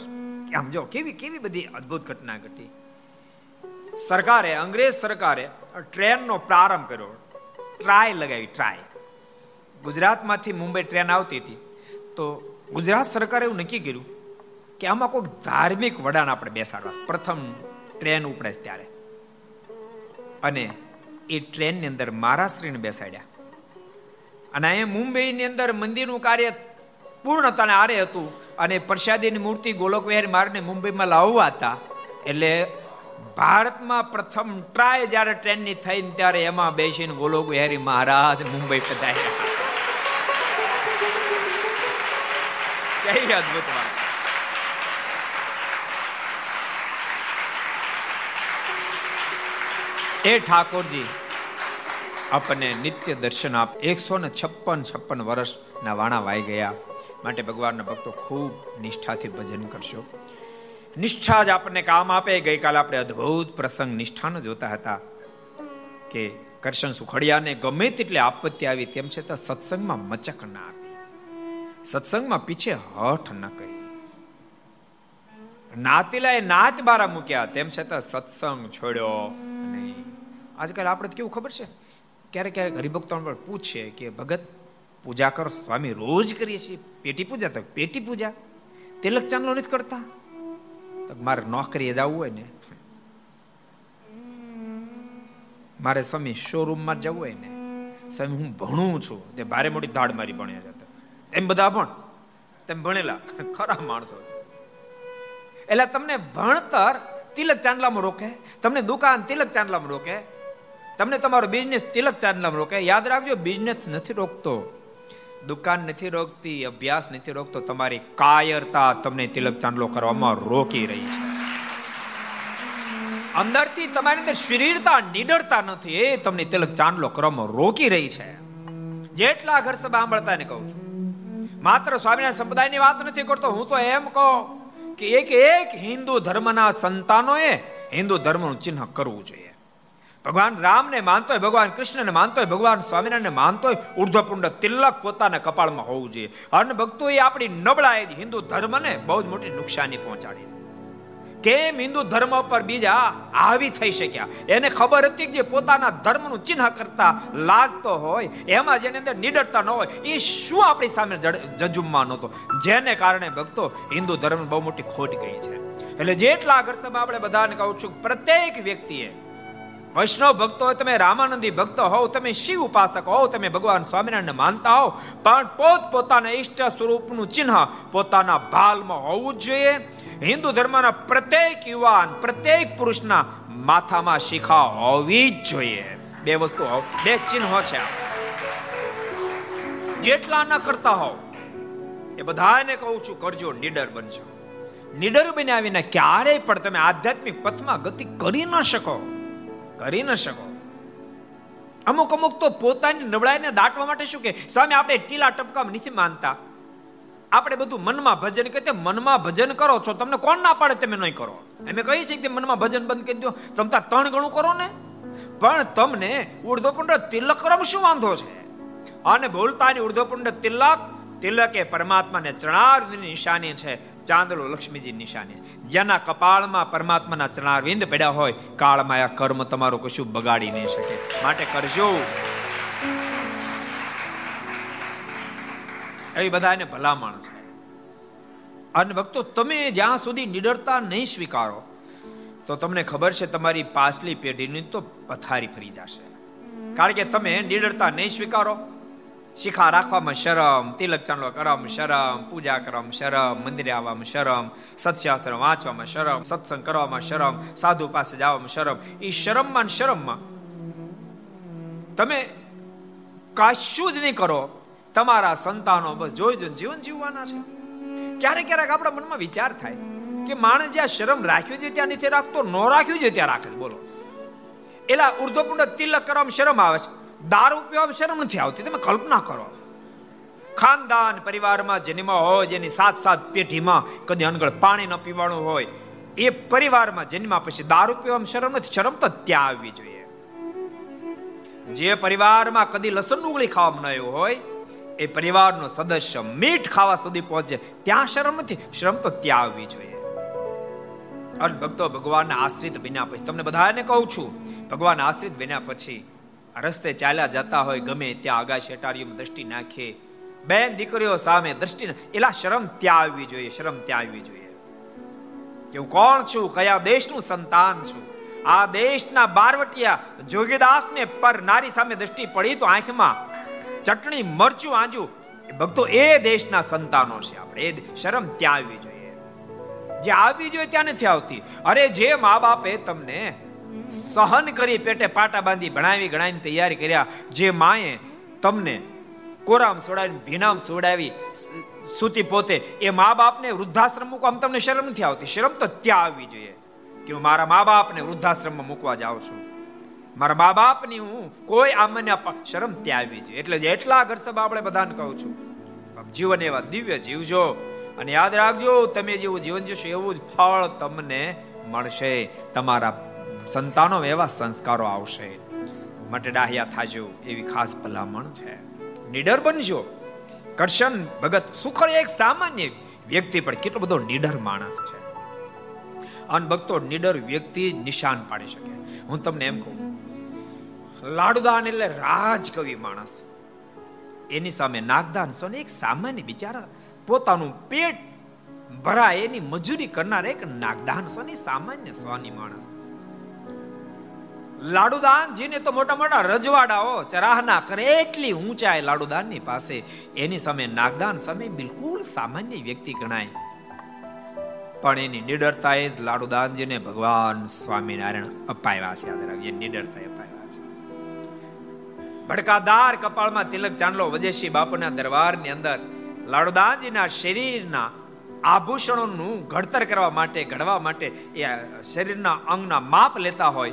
કે આમ જો, કેવી કેવી બધી અદ્ભુત ઘટના ઘટી. સરકારે, અંગ્રેજ સરકારે ટ્રેનનો પ્રારંભ કર્યો. ટ્રાય લગાવી, ટ્રાય. ગુજરાતમાંથી મુંબઈ ટ્રેન આવતી હતી. તો ગુજરાત સરકારે એવું નક્કી કર્યું કે આમાં કોઈક ધાર્મિક વડાને આપણે બેસાડવા. પ્રથમ ટ્રેન ઉપડે છે ત્યારે. અને એ ટ્રેનની અંદર મહારાષ્ટ્રીને બેસાડ્યા. અને અહીંયા મુંબઈની અંદર મંદિરનું કાર્ય પૂર્ણતાને આરે હતું. અને પ્રસાદીની મૂર્તિ ગોલોક વિહારી મારને મુંબઈમાં લાવવા હતા. એટલે ભારતમાં પ્રથમ ટ્રાય જ્યારે ટ્રેનની થઈને ત્યારે એમાં બેસીને ગોલોક વિહારી મહારાજ મુંબઈ પધાર્યા. અદભુત વાત. એ ઠાકોરજી આપણને નિત્ય દર્શન આપ. એકસો ને છપ્પન છપ્પન વર્ષના વાણા વાઈ ગયા. માટે ભગવાનના ભક્તો ખૂબ નિષ્ઠાથી ભજન કરશો. નિષ્ઠા જ આપણને કામ આપે. ગઈકાલે આપણે અદ્ભુત પ્રસંગ નિષ્ઠાનો જોતા હતા કે કરશન સુખડિયાને ગમે તેટલી આપત્તિ આવી તેમ છતાં સત્સંગમાં મચક ના આપી. સત્સંગમાં પીછે હઠ ન કરી. નાતીલાએ નાત બારા મૂક્યા. તેમ છતાં સત્સંગ છોડ્યો. આજકાલ આપણે કેવું ખબર છે? ક્યારેક ક્યારેક હરિભક્તો પણ પૂછે કે, ભગત, પૂજા કરો, સ્વામી રોજ કરીએ છીએ પેટી પૂજા. તો પેટી પૂજા? તિલક ચાંદલો નથી કરતા? તો મારે નોકરીએ જવું હોય ને. મારે સ્વામી શોરૂમમાં જવું હોય ને. સ્વામી, હું ભણું છું. તે ભારે મોટી દાડ મારી ભણ્યા જતા એમ બધા પણ તેમ ભણેલા. ખરા માણસો. એટલે તમને ભણતર તિલક ચાંદલામાં રોકે? તમને દુકાન તિલક ચાંદલામાં રોકે? તમને તમારો બિઝનેસ તિલક ચાંદલામ રોકે. યાદ રાખજો બિઝનેસ નથી રોકતો. દુકાન નથી રોકતી, અભ્યાસ નથી રોકતો, તમારી કાયરતા તમને તિલક ચાંદલો કરવામાં રોકી રહી છે. અંદરથી તમારી અંદર શરીરતા, નિડરતા નથી, એ તમને તિલક ચાંદલો કરવામાં રોકી રહી છે. જેટલા ઘર સભા સાંભળતા ને કહું છું. માત્ર સ્વામિનારાયણ સંપ્રદાયની વાત નથી કરતો, હું તો એમ કહું કે એક એક હિન્દુ ધર્મના સંતાનોએ હિન્દુ ધર્મનું ચિહ્ન કરવું જોઈએ. ભગવાન રામને માનતો હોય, ભગવાન કૃષ્ણને માનતો હોય, ભગવાન સ્વામિનારાયણને માનતો હોય, ઉર્ધ્વપુંડ તિલક પોતાના કપાળમાં હોવું જોઈએ. અને ભક્તો એ આપણી નબળાઈ હિન્દુ ધર્મને બહુ જ મોટી નુકસાની પહોંચાડી છે. કેમ હિન્દુ ધર્મ પર બીજા આવી થઈ શક્યા? એને ખબર હતી કે જે પોતાના ધર્મનું ચિહ્ન કરતા લાજતો હોય, એમાં જેની અંદર નિડરતા ન હોય એ શું આપણી સામે જજુમમાં નહોતો? જેને કારણે ભક્તો હિન્દુ ધર્મ બહુ મોટી ખોટ ગઈ છે. એટલે જેટલા આગળ આપણે બધાને કહું છું, પ્રત્યેક વ્યક્તિએ વૈષ્ણવ ભક્તો હોય તમે રામાનંદી ભક્તો હોવ, તમે શિવ ઉપાસક હોવ, તમે ભગવાન સ્વામિનારાયણ માનતા હોવ, પણ પોત પોતાના ઈષ્ટ સ્વરૂપનું ચિહ્ન પોતાના ભાલમાં હોવું જ જોઈએ. હિન્દુ ધર્મના પ્રત્યેક યુવાન, પ્રત્યેક પુરુષના માથામાં શિખા હોવી જ જોઈએ. બે વસ્તુ બે ચિહ્નો છે જેટલા ન કરતા હોવ, એ બધાને કહું છું, કરજો, નિડર બનજો. નિડર બન્યા વિના ક્યારેય પણ તમે આધ્યાત્મિક પથમાં ગતિ કરી ન શકો. કરી ન શકો. અમુક અમુક તો પોતાની નબળાઈને દાટવા માટે શું કે, સ્વામી, આપણે ટીલા ટપકા નથી માનતા. આપણે બધું મનમાં ભજન કે મનમાં ભજન કરો છો, તમને કોણ ના પાડે તમે નહીં કરો. અમે કહીએ છીએ કે મનમાં ભજન બંધ કરી દો. તમે તાર ત્રણ ગણું કરો ને. પણ તમને ઉર્ધ્વપુંડ તિલક કરવામાં શું વાંધો છે? અને બોલતાની ઉર્ધ્વપુંડ તિલક તિલક એ પરમાત્માને ચણાર્ધની નિશાની છે. ચાંદલો લક્ષ્મીજી નિશાની જેના કપાળમાં પરમાત્માના ચરણારવિંદ પડ્યા હોય કાળમાં આ કર્મ તમારું કશું બગાડી નહીં શકે. માટે કરજો. એવી બધાને ભલામણ છે. અને ભક્તો, તમે જ્યાં સુધી નિડરતા નહીં સ્વીકારો, તો તમને ખબર છે તમારી પાછલી પેઢીની તો પથારી ફરી જશે. કારણ કે તમે નિડરતા નહીં સ્વીકારો શિખા રાખવામાં શરમ, તિલક ચાંદલો કરવામાં શરમ, પૂજા કરવામાં શરમ, મંદિરે આવવામાં શરમ, સત્શાસ્ત્ર વાંચવામાં શરમ, સત્સંગ કરવામાં શરમ, સાધુ પાસે જવામાં શરમ. એ શરમમાં શરમમાં. તમે કશું જ નહીં કરો. તમારા સંતાનો બસ જોઈ જોઈને જીવન જીવવાના છે. ક્યારેક ક્યારેક આપણા મનમાં વિચાર થાય કે માણસ જ્યાં શરમ રાખ્યું છે ત્યાં નથી રાખતો, ન રાખ્યું છે ત્યાં રાખે બોલો. એલા ઉર્ધ્વપૂર્ણ તિલક કરવામાં શરમ આવે છે. દારૂ પીવામાં શરમ નથી આવતી. તમે કલ્પના કરો. ખાનદાન પરિવારમાં જન્મ હોય, જેની સાત સાત પેઢીમાં કદી અનગળ પાણી ન પીવાનું હોય, એ પરિવારમાં જન્મ્યા પછી દારૂ પીવામાં શરમ નથી, શરમ તો ત્યાં આવવી જોઈએ. જે પરિવારમાં કદી લસણ ડુંગળી ખાવામાં ન હોય, એ પરિવારનો સદસ્ય મીઠ ખાવા સુધી પહોંચે, ત્યાં શરમ નથી, શરમ તો ત્યાં આવવી જોઈએ. અને ભક્તો ભગવાનના આશ્રિત બન્યા પછી, તમને બધાને કહું છું ભગવાન આશ્રિત બન્યા પછી રસ્તે ચાલ્યા જતા હોય, ગમે ત્યાં આગા શેટારીઓમાં દ્રષ્ટિ નાખે. બેન દીકરીઓ સામે દ્રષ્ટિ એલા શરમ ત્યાં આવવી જોઈએ, શરમ ત્યાં આવવી જોઈએ. કે હું કોણ છું? કયા દેશનું સંતાન છું? આ દેશના બારવટિયા જોગીદાસને પર નારી સામે દ્રષ્ટિ પડી તો આંખમાં ચટણી, મરચું, આંજુ. ભક્તો એ દેશના સંતાનો છે આપણે. એ શરમ ત્યાં આવવી જોઈએ. જે આવવી જોઈએ ત્યાં નથી આવતી. અરે જે મા બાપે તમને સહન કરી પેટે પાટા બાંધી ભણાવી ગણાવીને તૈયારી કર્યા. જે માએ તમને કોરામ સોડાવી ભીનામ સોડાવી સૂતી પોતે એ મા બાપને વૃદ્ધાશ્રમ મૂકવા તમને શરમ નથી આવતી? શરમ તો ત્યાં આવવી જોઈએ. કે હું મારા મા બાપને વૃદ્ધાશ્રમમાં મૂકવા જાઉં છું. મારા મા બાપની હું કોઈ આમને શરમ ત્યાં આવી જોઈએ. એટલે એટલા ઘર સભા આપણે બધાને કહું છું. જીવન એવા દિવ્ય જીવજો અને યાદ રાખજો, તમે જેવું જીવન જીવશો એવું જ ફળ તમને મળશે. તમારા સંતાનો એવા સંસ્કારો આવશે. માટે ડાહ્યા થાજો એવી ખાસ ભલામણ છે. નિડર બનજો. કરશન ભગત સુખળ એક સામાન્ય વ્યક્તિ પણ કેટલો બધો નિડર માણસ છે. અનભક્તો નિડર વ્યક્તિ નિશાન પાડી શકે. હું તમને એમ કહું, લાડુદાન એટલે રાજકવિ માણસ. એની સામે નાગદાન સોને એક સામાન્ય બિચારા પોતાનું પેટ ભરાય એની મજૂરી કરનાર એક નાગદાન સોની સામાન્ય સ્વાની માણસ. લાડુદાનજીને તો મોટા મોટા રજવાડાઓ ચરાહના કરે એટલી ઊંચાઈ લાડુદાનની પાસે. એની સામે નાગદાન સામે બિલકુલ સામાન્ય વ્યક્તિ ગણાય. પણ એની નિડરતાએ જ લાડુદાનજીને ભગવાન સ્વામિનારાયણ અપાવ્યા છે. યાદ રાખજો, નિડરતાએ અપાવ્યા છે. ભડકાદાર કપાળમાં તિલક ચાંદલો વજેશી બાપુના દરબારની અંદર. લાડુદાનજીના શરીરના આભૂષણોનું ઘડતર કરવા માટે, ઘડવા માટે એ શરીરના અંગના માપ લેતા હોય.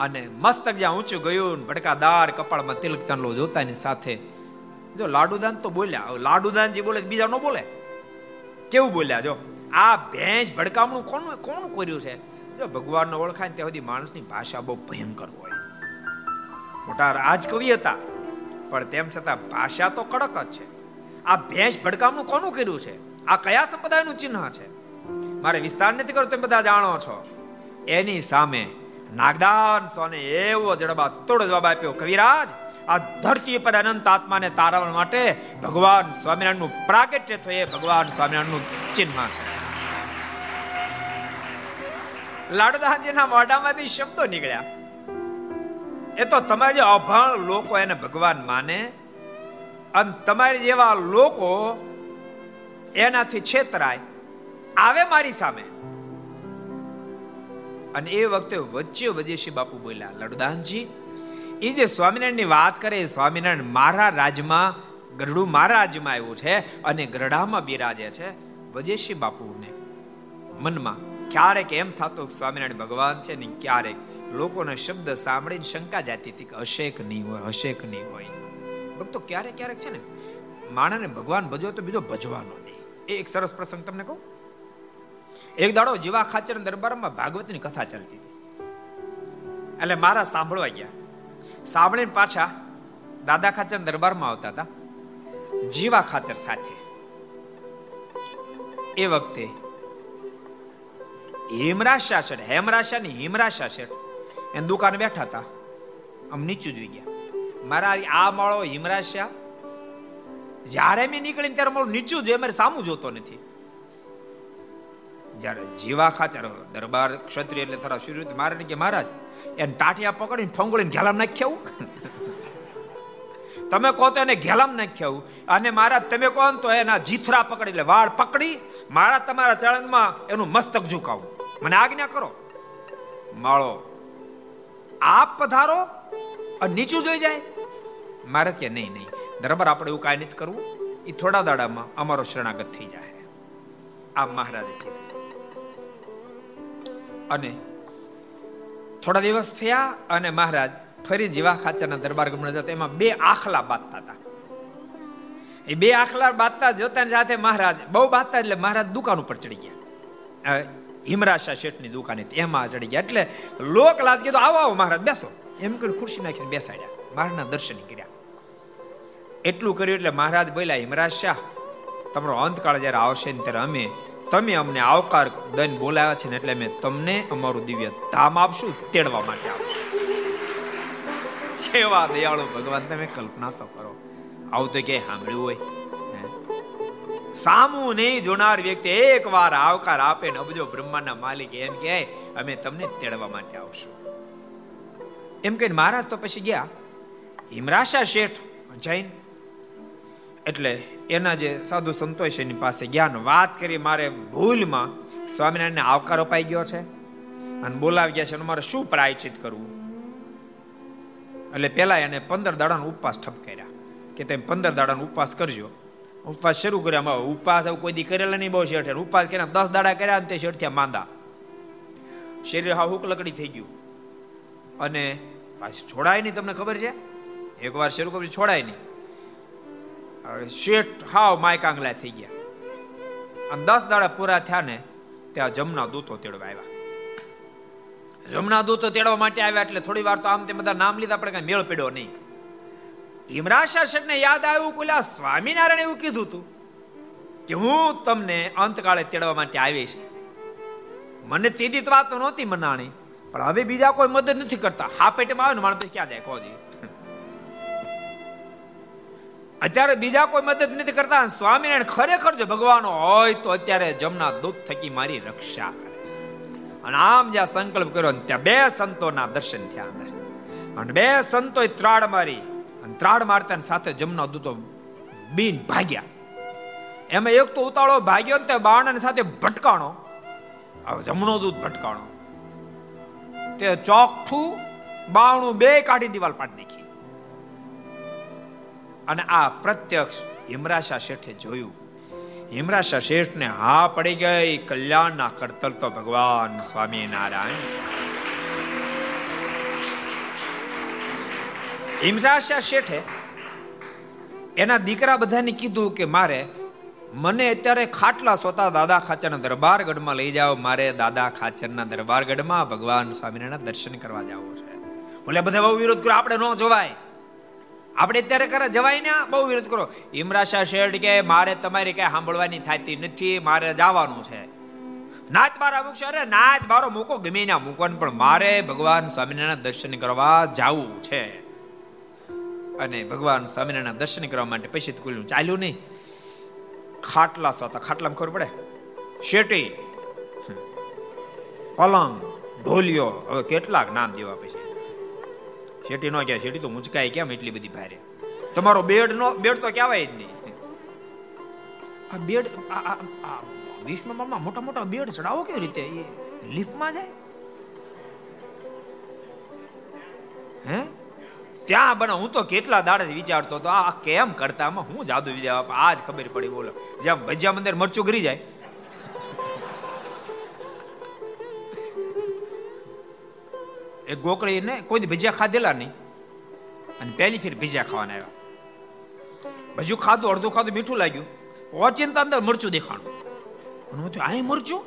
અને મસ્તક જ્યાં ઊંચું ગયું ભડકાદાર કપાળમાં તિલક ચાંદલો જોતાની સાથે, જો લાડુદાન તો બોલ્યા લાડુદાનજી બોલે બીજા ન બોલે? કેવું બોલ્યા જો? આ ભેંસ ભડકામણું કોનું કોણ કર્યું છે? જો ભગવાનનો ઓળખાય ત્યાં સુધી માણસની ભાષા બહુ ભયંકર હોય. મોટા રાજ કવિ હતા, પણ તેમ છતાં ભાષા તો કડક જ છે. આ ભેંસ ભડકામણું કોનું કર્યું છે? આ કયા સંપ્રદાયનું ચિહ્ન છે? મારે વિસ્તાર નથી કરતો, તમે બધા જાણો છો. એની સામે નાગદાન, સોને એવો જડબા તોડ જવાબ આપ્યો, કવિરાજ, આ ધરતી પર અનંત આત્માને તારવા માટે ભગવાન સ્વામિનારાયણનું પ્રાગટ્ય થયે. ભગવાન સ્વામિનારાયણનું ચિહ્ન છે. લાડુદાસજીના મોઢામાંથી શબ્દો નીકળ્યા. એ તો તમારે જે અભાણ લોકો એને ભગવાન માને અને તમારી જેવા લોકો એનાથી છેતરાય. આવે મારી સામે. અને એ વખતે વચ્ચે વજેશી બાપુ બોલ્યા, લડદાનજી એ જે સ્વામિનારાયણની વાત કરે સ્વામિનારાયણ મારા રાજમાં ગરડું મારા રાજમાં આવ્યું છે અને ગરડામાં બિરાજે છે. વજેશી બાપુને મનમાં ક્યારેક એમ થતો સ્વામિનારાયણ ભગવાન છે ને ક્યારેક લોકોનો શબ્દ સાંભળીને શંકા જાતી હતી કે અશેક નહીં હોય અશેક નહીં હોય. ભક્તો ક્યારેક ક્યારેક છે ને માણસને ભગવાન ભજવો તો બીજો ભજવાનો નહીં. એ એક સરસ પ્રસંગ તમને કહું? એક દાડો જીવા ખાચર દરબારમાં ભાગવતની કથા ચાલતી હતી. એટલે મારા સાંભળવા ગયા. સાંભળીને પાછા દાદા ખાચર દરબારમાં આવતા હતા. જીવા ખાચર સાથે. એ વખતે હિમરાશા શેઠ હેમરાશા ની હિમરાશા શેઠ એની દુકાન બેઠા હતા. આમ નીચું જોઈ ગયા. મારા આ માળો હિમરાશા જ્યારે મેં નીકળીને ત્યારે મારું નીચું જોઈએ મારે સામું જોતો નથી. જ્યારે જીવા ખાચર દરબાર ક્ષત્રિય એટલે તારા શરૂ મારે કે, મહારાજ, એને ટાટિયા પકડીને ફંગોળીને ઘેલામ નાખ્યા તમે કહો તો એને ઘેલામ નાખ્યા અને મહારાજ, તમે કહો તો એના જીથરા પકડી એટલે વાળ પકડી, મારા તમારા ચરણમાં એનું મસ્તક ઝુકાવું. મને આજ્ઞા કરો. માળો, આપ પધારો અને નીચું જોઈ જાય. મારે કે, નહીં નહીં, દરબાર આપણે એવું કાંઈ નથી કરવું. એ થોડા દાડામાં અમારો શરણાગત થઈ જાય આ મહારાજે કીધું. અને થોડા દિવસ થયા અને મહારાજ ફરી જીવા ખાચરના દરબાર ગમણે જતા. એમાં બે આખલા બાંધતા હતા. એ બે આખલા બાંધતા જોતાની સાથે મહારાજ બહુ બાંધતા એટલે મહારાજ દુકાન ઉપર ચડી ગયા. હિમરાશા શેઠની દુકાને એમાં ચડી ગયા. એટલે લોક લાજ કીધું, આવો આવો મહારાજ, બેસો. એમ કરી ખુરશી નાખીને બેસાડ્યા. મહારાજના દર્શન કર્યા. એટલું કર્યું એટલે મહારાજ બોલ્યા, હિમરાજ શાહ, તમારો અંતકાળ જયારે આવશે ને ત્યારે અમે તમે અમને આવકાર દઈને બોલાવ્યા છે ને એટલે અમે તમને અમારું દિવ્ય ધામ આપશું, તેડવા માટે કેવા દયાળુ ભગવાન, તમે કલ્પના તો કરો. આવું તો ક્યાંય સાંભળ્યું હોય સામું નહીં જોનાર વ્યક્તિ એક વાર આવકાર આપે ને અબજો બ્રહ્માના માલિક એમ કહે, અમે તમને તેડવા માટે આવશું. એમ કહીને મહારાજ તો પછી ગયા. હિમરાશા શેઠ જૈન એટલે એના જે સાધુ સંતોષ એની પાસે જ્ઞાન વાત કરી, મારે ભૂલમાં સ્વામિનારાયણને આવકાર અપાઈ ગયો છે અને બોલાવી ગયા છે અને મારે શું પ્રાયચિત કરવું? એટલે પેલા એને પંદર દાડાનો ઉપવાસ ઠપ કર્યા કે તમે પંદર દાડાનો ઉપવાસ કરજો. ઉપવાસ શરૂ કર્યા ઉપવાસ કોઈ દી કરેલા નહીં બહુ શેઠ. ઉપવાસ કર્યા, દસ દાડા કર્યા તે શેઠ માંદા. શરીર હા હુક લકડી થઈ ગયું. અને પાછી છોડાય નહીં, તમને ખબર છે? એકવાર શરૂ કરી છોડાય નહીં. શેઠ હાવ માય કાંગલા થઈ ગયા. અને દસ દાડા પૂરા થયા ને, ત્યાં જમના દૂતો તેડવા આવ્યા. જમના દૂતો તેડવા માટે આવ્યા એટલે થોડી વાર તો આમ તે બધા નામ લીધા આપણે કઈ મેળ પડ્યો નહીં. હિમરાશા શેઠને યાદ આવ્યું કોલા સ્વામિનારાયણ એવું કીધું હતું કે હું તમને અંતકાળે તેડવા માટે આવીશ. મને તેદી વાત નહોતી મનાણી, પણ હવે બીજા કોઈ મદદ નથી કરતા. હા પેટમાં આવે ને માણસ ક્યાં જાય? કોજી અત્યારે બીજા કોઈ મદદ નથી કરતા સ્વામિનારાયણ ખરેખર જો ભગવાન હોય તો અત્યારે જમના દૂધ થકી મારી રક્ષા કરે. અને આમ જ્યાં સંકલ્પ કર્યો ત્યાં બે સંતોના દર્શન થયા અંદર. અને બે સંતો ત્રાડ મારી અને ત્રાડ મારતા સાથે જમના દૂતો બીન ભાગ્યા. એમાં એક તો ઉતાળો ભાગ્યો ને તે બાણ સાથે ભટકાણો. જમણો દૂધ ભટકાણો. તે ચોકઠું બાવણું બે કાઢી દિવાલ પાડી અને આ પ્રત્યક્ષ હિમરાશા શેઠે જોયું. હિમરાશા શેઠને હા પડી ગઈ, કલ્યાણના કરતલ તો ભગવાન સ્વામી નારાયણ હિમરાશા શેઠે એના દીકરા બધાને કીધું કે મારે, મને અત્યારે ખાટલા સોતા દાદા ખાચરના દરબારગઢમાં લઈ જાઓ, મારે દાદા ખાચરના દરબારગઢમાં ભગવાન સ્વામિનારાયણ દર્શન કરવા જવું છે. બોલે, બધા બહુ વિરોધ કર્યો, આપણે ન જોવાય. આપણે અત્યારે કરે, જવાય ને? બહુ વિરોધ કરો. ઇમરાશા શેઠ કે, મારે તમારી કઈ સાંભળવાની થતી નથી, મારે જવાનું છે. નાચ મારા મૂકશો અરે નાચ બારો મૂકો, ગમે ના મૂકો પણ મારે ભગવાન સ્વામિનારાયણ દર્શન કરવા જવું છે. અને ભગવાન સ્વામિનારાયણ દર્શન કરવા માટે પછી કુલ્યું ચાલ્યું નહીં. ખાટલા સ્વાતા ખાટલામાં ખબર પડે? શેટી પલંગ, ઢોલિયો, હવે કેટલાક નામ દેવા પછી શેટી નો ક્યાં શેઠી તો મુંચકાય કેમ એટલી બધી ભારે? તમારો બેડ નો બેડ તો કહેવાય જ નહીં. આ બેડ વિશ્વમાં મોટા મોટા બેડ ચડાવો કેવી રીતે? એ લિફ્ટમાં જાય? હે? ત્યાં બને હું તો કેટલા દાડે વિચારતો હતો, આ કેમ કરતામાં હું જાદુ વિદ્યા આજ ખબર પડી બોલો. જેમ ભજીયા મંદિર મરચું કરી જાય. એ ગોકળી ને કોઈ ભજીયા ખાધેલા નહીં. અને પહેલી ફેર ભજીયા ખાવાના આવ્યા. ભજ્યું ખાધું, અડધું ખાધું, મીઠું લાગ્યું. ઓચિંતા અંદર મરચું દેખાણું. અને હું અહીં મરચું?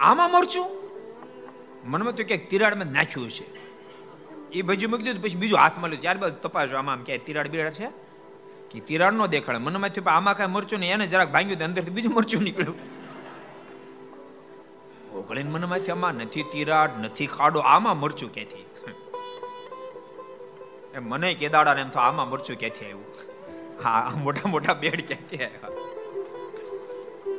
આમાં મરચું? મનમાં તો ક્યાંક તિરાડમાં નાખ્યું છે એ ભજ્યું મૂકી દીધું, પછી બીજું હાથમાં લીધું. ત્યારબાદ તપાસો, આમાં આમ ક્યાંય તિરાડ બિરાડ છે? કે તિરાડ નો દેખાડે. મનમાં થયું આમાં કાંઈ મરચું નહીં. એને જરાક ભાંગ્યું અંદરથી બીજું મરચું નીકળ્યું. ઓગળીને મનમાંથી આમાં નથી તિરાડ, નથી ખાડો, આમાં મરચું ક્યાંથી? એમ મને ને એમ તો આમાં મરચું ક્યાંથી આવ્યું? હા મોટા મોટા બેડ ક્યાંથી આવ્યા?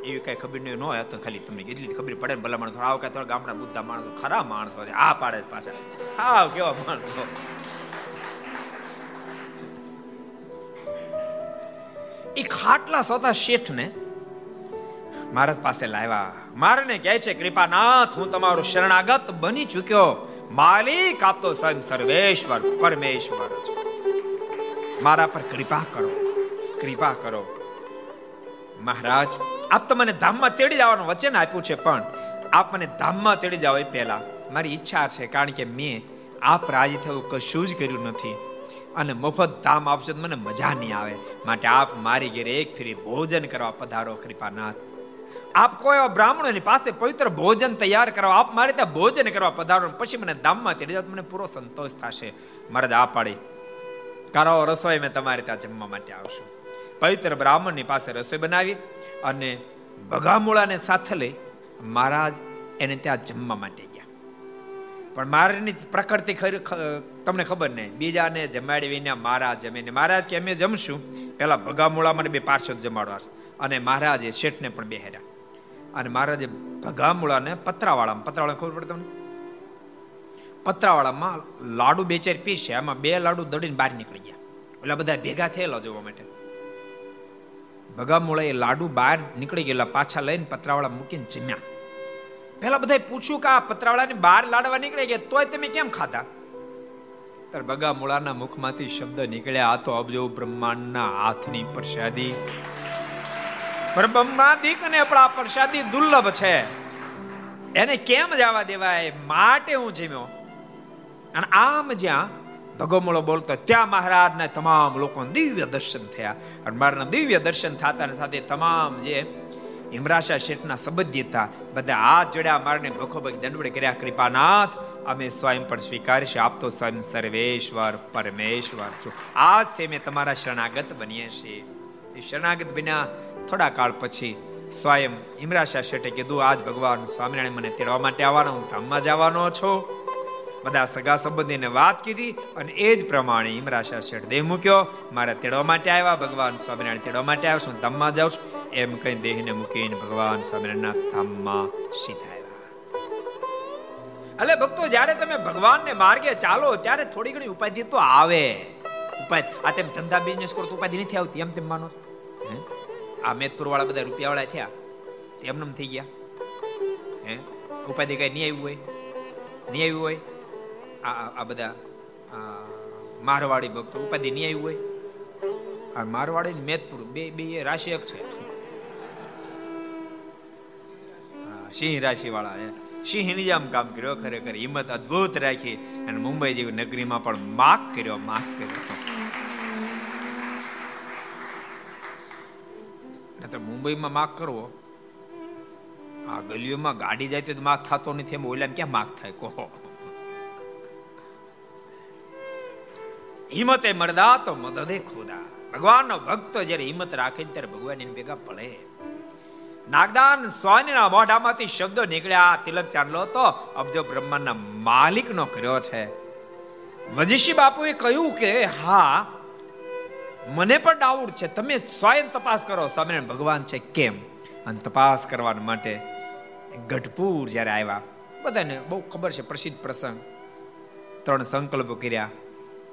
એવી કઈ ખબર નહીં, ન હોય તો ખાલી તમને એટલી ખબર પડે ભલા માણસ આવ કે થોડા ગામડા બુદ્ધા માણસો ખરા માણસો છે. આ પાડે પાછા. હા કેવા માણસો. એ ખાટલા સોતા શેઠ ને મહારાજ પાસે લાવ્યા. મારને કહે છે, કૃપાનાથ, હું તમારો શરણાગત બની ચૂક્યો. માલિક આપતો સ્વયં સર્વેશ્વર, પરમેશ્વર મારા પર કૃપા કરો કૃપા કરો. મહારાજ, આપ તો મને ધામમાં તેડી જવાનું વચન આપ્યું છે, પણ આપ મને ધામમાં તેડી જાવ એ પહેલા. મારી ઈચ્છા છે, કારણ કે મેં આપ રાજી થયું કશું જ કર્યું નથી. અને મફત ધામ આપશે મને મજા નહીં આવે. માટે આપ મારી ઘેરે એક ફેરી ભોજન કરવા પધારો, કૃપાનાથ. આપ કોઈ એવા બ્રાહ્મણોની પાસે પવિત્ર ભોજન તૈયાર કરવા આપ મારે ત્યાં ભોજન કરવા પધારો પછી મને ધામમાં તેડી જાવ મને પૂરો સંતોષ થશે. મારે આ પાડી. કરો રસોઈ મેં તમારે ત્યાં જમવા માટે આવશું. પવિત્ર બ્રાહ્મણની પાસે રસોઈ બનાવી અને ભગામૂળાને સાથે લઈ મહારાજ એને ત્યાં જમવા માટે ગયા. પણ મારાની પ્રકૃતિ ખરી તમને ખબર નહીં બીજાને જમાડી વિના મહારાજ જમીને મહારાજ કે, અમે જમશું. પેલા ભગામૂળા મને બે પાર્ષદ જમાડવા અને મહારાજે શેઠને પણ બેહેર્યા. અને મહારાજે ભગામુળાને પતરાવાળામાં પતરાવાળા ખબર પડે તમને? પતરાવાળામાં લાડુ બે ચાર પીસ છે આમાં બે લાડુ દડીને બહાર નીકળી ગયા. એટલે બધા ભેગા થયેલા જોવા માટે. ભગામુળા એ લાડુ બહાર નીકળી ગયેલા પાછા લઈને પતરાવાળા મૂકીને જમ્યા. પેલા બધા પૂછ્યું કે આ પતરાવાળાની બહાર લાડવા નીકળી ગયા તોય તમે કેમ ખાતા ત્યારે બગામૂળાના મુખમાંથી શબ્દ નીકળ્યા, આ તો અબજો બ્રહ્માંડના હાથની પ્રસાદી. બ્રહ્માદિક ને આપણા પ્રસાદી દુર્લભ છે. એને કેમ જવા દેવાય? માટે હું જીમ્યો. અને આમ જ્યાં ભગોમળો બોલતો, ત્યાં મહારાજના તમામ લોકો દિવ્ય દર્શન થયા. અને મારના દિવ્ય દર્શન થતા સાથે તમામ જે હિમરાશા શેઠના સંબંધી હતા, બધા હાથ જોડ્યા, મારને ભખોભખ દંડવડ કર્યા, કૃપાનાથ, અમે સ્વયં પણ સ્વીકારીશું. આપ તો સ્વયં સર્વેશ્વર પરમેશ્વર છો. આજથી અમે તમારા શરણાગત બનીએ છીએ. શરણાગત બન્યા થોડા કાળ પછી સ્વયં હિમરાશા શેઠે કીધું, આજ ભગવાન સ્વામિનારાયણ મને તેડવા માટે આવવાનો, હું ધામમાં જવાનો છું. બધા સગા સંબંધીને વાત કીધી અને એ જ પ્રમાણે હિમરાશા શેઠ દેહ મૂક્યો. મારા તેડવા માટે આવ્યા, ભગવાન સ્વામિનારાયણ તેડવા માટે આવ્યો છું ધામમાં જાઉં છું. એમ કઈ દેહને મૂકીને ભગવાન સ્વામિનારાયણના ધામમાં સીધા એટલે ભક્તો, જ્યારે તમે ભગવાનને માર્ગે ચાલો, ત્યારે થોડી ઘણી ઉપાધિ તો આવે. ઉપાધિ? આ તેમ ધંધા બિઝનેસ કરો તો ઉપાધિ નથી આવતી, એમ તેમ માનો આ મેદપુર વાળા બધા રૂપિયા વાળા થયા એમને થઈ ગયા. હે? ઉપાધિ કઈ નહીં આવ્યું હોય? નહીં આવ્યું હોય? આ આ બધા મારવાડી ભક્તો, ઉપાધિ નહીં આવ્યું હોય? આ મારવાડી મેધપુર બે બે રાશિ એક છે. સિંહ રાશિ વાળા હે. સિંહની જેમ કામ કર્યો ખરેખર. હિંમત અદ્ભુત રાખી. અને મુંબઈ જેવી નગરીમાં પણ માક કર્યો માક કર્યો. તો મુંબઈમાં માગ કરવો. આ ગલીઓમાં ગાડી જાય તો માક થતો નથી. એમ ઓલા ક્યાં માક થાય? કહો. હિંમતે મરદા તો મદદે ખુદા. ભગવાનનો ભક્ત જ્યારે હિંમત રાખે ત્યારે ભગવાન એને ભેગા પડે. નાગદાન સ્વામીના મોઢામાંથી શબ્દો નીકળ્યા. તિલક ચાંદલો તો અબજો બ્રહ્માંડના માલિકનો કર્યો છે. વજીશી બાપુએ કહ્યું કે, હા મને પણ ડાઉટ છે. તમે સ્વયં તપાસ કરો સામે ભગવાન છે કેમ? અને તપાસ કરવા માટે ગઢપુર જ્યારે આવ્યા, બધાને બહુ ખબર છે, પ્રસિદ્ધ પ્રસંગ. ત્રણ સંકલ્પો કર્યા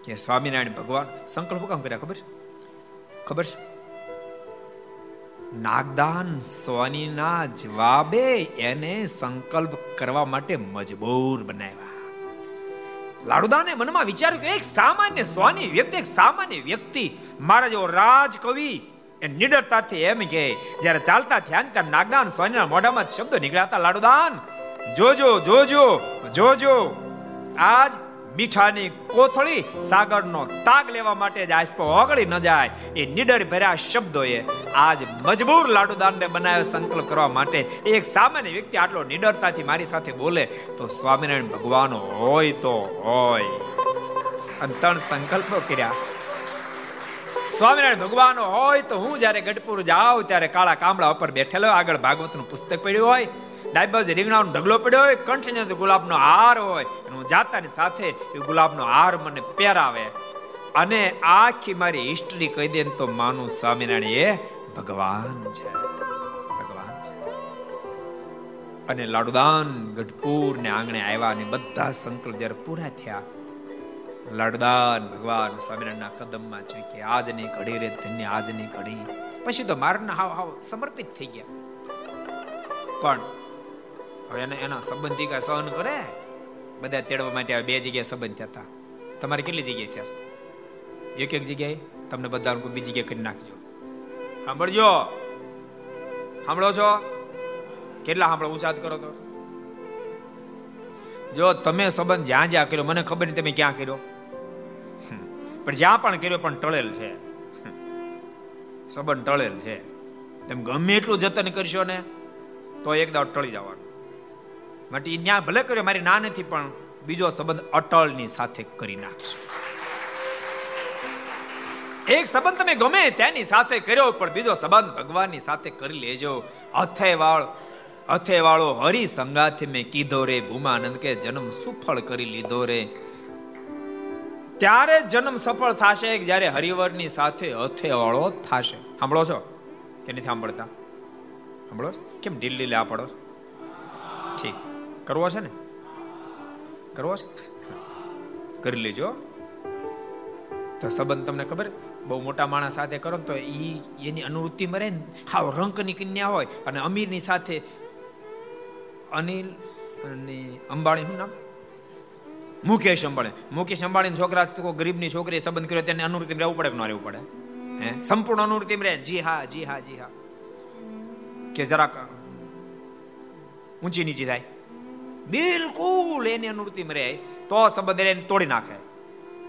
કે સ્વામિનારાયણ, ભગવાન, સંકલ્પો કામ કર્યા ખબર? ખબર છે? નાગદાન સ્વામીના જવાબે એને સંકલ્પ કરવા માટે મજબૂર બનાવ્યા. લાડુદાને મનમાં વિચાર્યું કે એક સામાન્ય સ્વાની વ્યક્તિ, એક સામાન્ય વ્યક્તિ મારા જેવો રાજ કવિ એ નિડરતાથી એમ કે જ્યારે ચાલતા થયા ત્યારે નાગદાન સ્વામીના મોઢામાં શબ્દો નીકળ્યા હતા, લાડુદાન, જોજો જોજો જોજો, આજ મીઠાની કોથળી સાગરનો તાગ લેવા માટે જ આજપો ઓગળી ન જાય. એ નિડર ભર્યા શબ્દોએ આજ મજબૂર લાડુદાનને બનાવ્યો સંકલ્પ કરવા માટે એક સામાન્ય વ્યક્તિ આટલો નિડરતાથી મારી સાથે બોલે તો સ્વામિનારાયણ ભગવાન હોય તો હોય. અને ત્રણ સંકલ્પો કર્યા. સ્વામિનારાયણ ભગવાન હોય તો હું જ્યારે ગઢપુર જાઉં ત્યારે કાળા કામળા ઉપર બેઠેલો, આગળ ભાગવતનું પુસ્તક પડ્યું હોય ડાબી રીંગણાનો ઢગલો પડ્યો હોય, કંઠની અંદર ગુલાબનો હાર હોય, અને હું જાતાની સાથે એ ગુલાબનો હાર મને પહેરાવે. અને આખી મારી હિસ્ટ્રી કહી દે તો માનું સ્વામિનારાયણ એ ભગવાન છે. ભગવાન છે. અને લાડુદાન ગઢપુર ને આંગણે આવ્યા અને બધા સંકલ્પ જ્યારે પૂરા થયા, લાડુદાન ભગવાન સ્વામિનારાયણના કદમમાં કે આજની ઘડી રે ધન્ય આજની ઘડી. પછી તો મારના હાવ હાવ સમર્પિત થઈ ગયા. પણ હવે એને એના સંબંધી કાંઈ સહન કરે? બધા તેડવા માટે બે જગ્યાએ સંબંધ થયા તમારે કેટલી જગ્યાએ થયા? એક એક જગ્યાએ? તમને બધા બીજી જગ્યાએ કરી નાખજો. સાંભળજો. સાંભળો છો? કેટલા સાંભળો? ઉચાત કરો તો. જો તમે સંબંધ જ્યાં જ્યાં કર્યો, મને ખબર નહીં તમે ક્યાં કર્યો. પણ જ્યાં પણ કર્યો, પણ ટળેલ છે. સંબંધ ટળેલ છે. તમે ગમે એટલું જતન કરશો ને, તો એક દાવ ટળી જવાનું. માટે ત્યાં ભલે કર્યો, મારી ના નથી પણ બીજો સંબંધ અટલની સાથે કરી નાખશે. એક સંબંધ તમે ગમે તેની સાથે કર્યો, પણ બીજો સંબંધ ભગવાનની સાથે કરી લેજો. અથે વાળ અથે વાળો હરી સંગાથી મેં કીધો રે, ભૂમાનંદ કે જન્મ સુફળ કરી લીધો રે. ત્યારે જન્મ સફળ થશે જ્યારે હરિવરની સાથે અથે વાળો થશે? સાંભળો છો? કે નથી સાંભળતા? સાંભળો કેમ ઢીલ ઢીલે પડો ઠીક. કરવો છે ને? કરવો છે કરી લેજો. તો સંબંધ તમને ખબર? બહુ મોટા માણસ સાથે કરો તો એ એની અનુવૃત્તિ મરે ને, હાવ રંકની કન્યા હોય અને અમીરની સાથે અનિલ અને અંબાણી, શું નામ? મુકેશ અંબાણી. મુકેશ અંબાણી છોકરા ગરીબની છોકરી સંબંધ કર્યો તેને અનુવૃત્તિ રહેવું પડે કે ન રહેવું પડે? હે? સંપૂર્ણ અનુવૃત્તિ રહે? જી હા જી હા જી હા. કે જરાક ઊંચી નીચી થાય. બિલકુલ એની અનુવૃત્તિ રહે તો સંબંધ એને તોડી નાખે.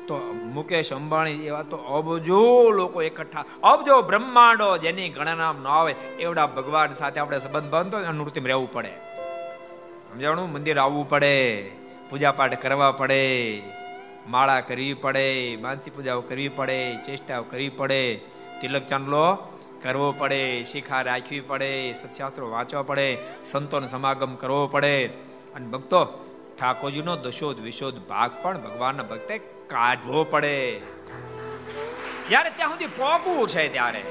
તો મુકેશ અંબાણી એવા તો અબજો લોકો એકઠા. અબજો બ્રહ્માંડો જેની ગણના ન આવે, એવડા ભગવાન સાથે આપણે સંબંધ બાંધો અનુવૃત્તિમાં રહેવું પડે. સમજાણું? મંદિર આવવું પડે પૂજા પાઠ કરવા પડે, માળા કરવી પડે, માનસી પૂજાઓ કરવી પડે, ચેષ્ટાઓ કરવી પડે, તિલક ચાંદલો કરવો પડે, શિખા રાખવી પડે, સત્શાસ્ત્રો વાંચવા પડે, સંતોનો સમાગમ કરવો પડે. અને ભક્તો, ઠાકોરજીનો દશોધ વિશોધ ભાગ પણ ભગવાનના ભક્તે કાઢવો પડે. જ્યારે ત્યાં સુધી પોગવું છે ત્યારે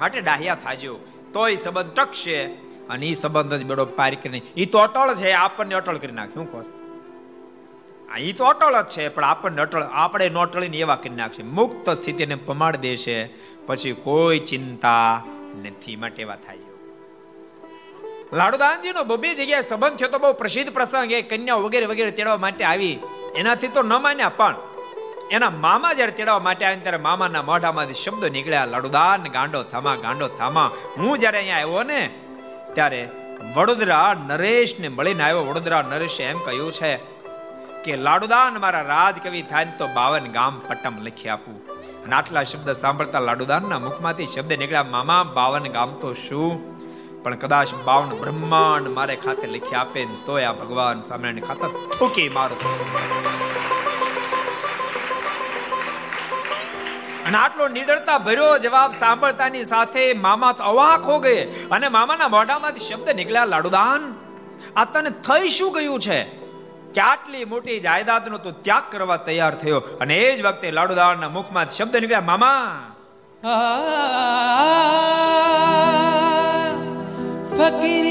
માટે ડાહ્યા થાજો. તોય સંબંધ ટકશે અને એ સંબંધ જ બેડો પાર કરી એ તો અટળ છે, આપણને અટળ કરી નાખશે શું કહો આ એ તો અટળ જ છે, પણ આપણને અટળ, આપણે નો અટળીને એવા કરી નાખશે. મુક્ત સ્થિતિને પમાડ દેશે, પછી કોઈ ચિંતા નથી. માટે એવા થાય લાડુદાનજીનો બબે જગ્યાએ સંબંધ થયો તો બહુ પ્રસિદ્ધ પ્રસંગ એ કન્યા વગેરે વગેરે તેડવા માટે આવી. એનાથી તો ન માન્યા, પણ એના મામા જ્યારે તેડવા માટે આવ્યા ત્યારે મામાના મોઢામાંથી શબ્દો નીકળ્યા, લાડુદાન, ગાંડો થામા ગાંડો થામા. હું જ્યારે અહીંયા આવ્યો ને, ત્યારે વડોદરા નરેશને મળીને આવ્યો. વડોદરા નરેશે એમ કહ્યું છે કે, લાડુદાન મારા રાજકવિ થાય તો બાવન ગામ પટ્ટમ લખી આપું. અને આટલા શબ્દ સાંભળતા લાડુદાનના મુખમાંથી શબ્દ નીકળ્યા, મામા, બાવન ગામ તો શું પણ કદાચ બાવન બ્રહ્માંડ મારે ખાતે લખી આપે ને તોય આ ભગવાન સામેની ખાતર ઠોકી મારું અને આટલો નિડરતા ભર્યો જવાબ સાંભળતાની સાથે મામા તો અવાક હો ગયે અને મામાના મોઢામાંથી શબ્દ નીકળ્યા, લાડુદાન, આ તને થઈ શું ગયું છે? કે આટલી મોટી જાયદાદનો તો ત્યાગ કરવા તૈયાર થયો? અને એ જ વખતે લાડુદાનના મુખમાં શબ્દ નીકળ્યા, મામા Forgive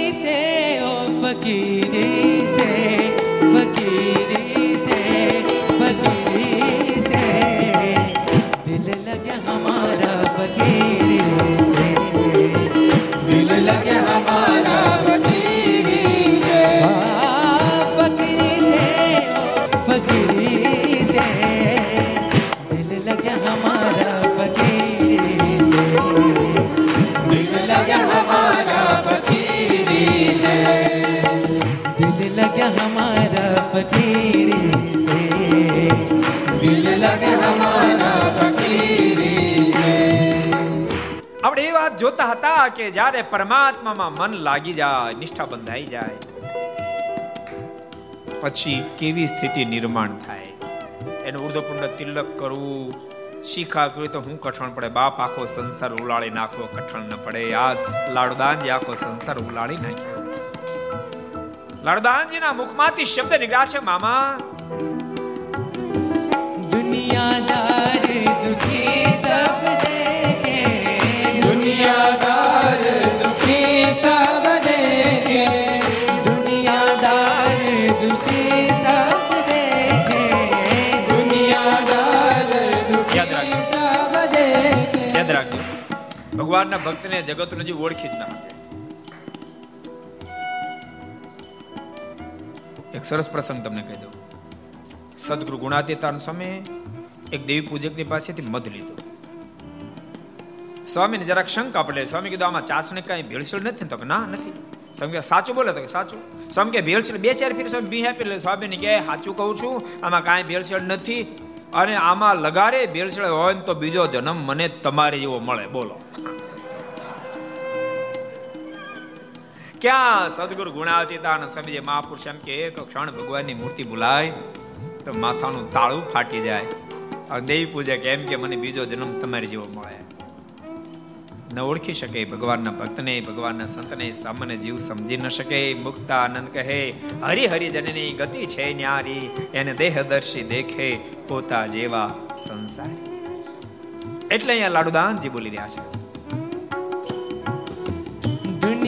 હમારા ફકીરી સે દિલ લગે હમારા ફકીરી સે આપણે એ વાત જોતા હતા કે જ્યારે પરમાત્મામાં મન લાગી જાય નિષ્ઠા બંધાઈ જાય પછી કેવી સ્થિતિ નિર્માણ થાય એનું ઉર્ધપુંડ તિલક કરવું શીખા કર્યું તો હું કઠણ પડે બાપ આખો સંસાર ઉલાળી નાખવો કઠણ ન પડે આજ લાડુદાનજી આખો સંસાર ઉલાળી નાખ્યો લડદાનજીના મુખમાંથી શબ્દ નીકળ્યા છે મામા. દુનિયાદાર દુખી સબ દેખે. દુનિયાદાર દુખી સબ દેખે. દુનિયાદાર દુખી સબ દેખે. દુનિયાદાર દુખી સબ દેખે. યાદ રાખજો. ભગવાનના ભક્તને જગત હજી ઓળખી જ ના સરસ પ્રસંગ તમને કહી દઉં. સદગુરુ ગુણાતીતાન સ્વામી એક દેવી પૂજકની પાસેથી મધ લીધો. સ્વામીને જરાક શંકા પડે. સ્વામી કીધું, આમાં ચાસને કાંઈ ભેળસેળ નથી? તો કે, ના, નથી. સ્વામી સાચું બોલે. તો કે, સાચું. સ્વામી કે ભેળસેળ બે, ચાર ફીર સ્વામી બી આપી લે. સ્વામીને કહે સાચું કહું છું, આમાં કાંઈ ભેળસેળ નથી અને આમાં લગારે ભેળસેળ હોય ને તો બીજો જન્મ મને તમારે જેવો મળે. બોલો. ક્યાં સદગુરુ ગુણાતીતાન સમજે મહાપુરુષ એમ કે એક ક્ષણ ભગવાનની મૂર્તિ ભૂલાય તો માથાનું તાળું ફાટી જાય. દેવી પૂજા કે એમ કે મને બીજો જન્મ તમારી જેવો મળે. ન ઓળખી શકે ભગવાનના ભક્તને, ભગવાનના સંતને, સામાન્ય જીવ સમજી ન શકે. મુક્તા આનંદ કહે હરી હરી જનની ગતિ છે ન્યારી, એને દેહદર્શી દેખે પોતા જેવા સંસારી. એટલે અહીંયા લાડુદાનજી બોલી રહ્યા છે.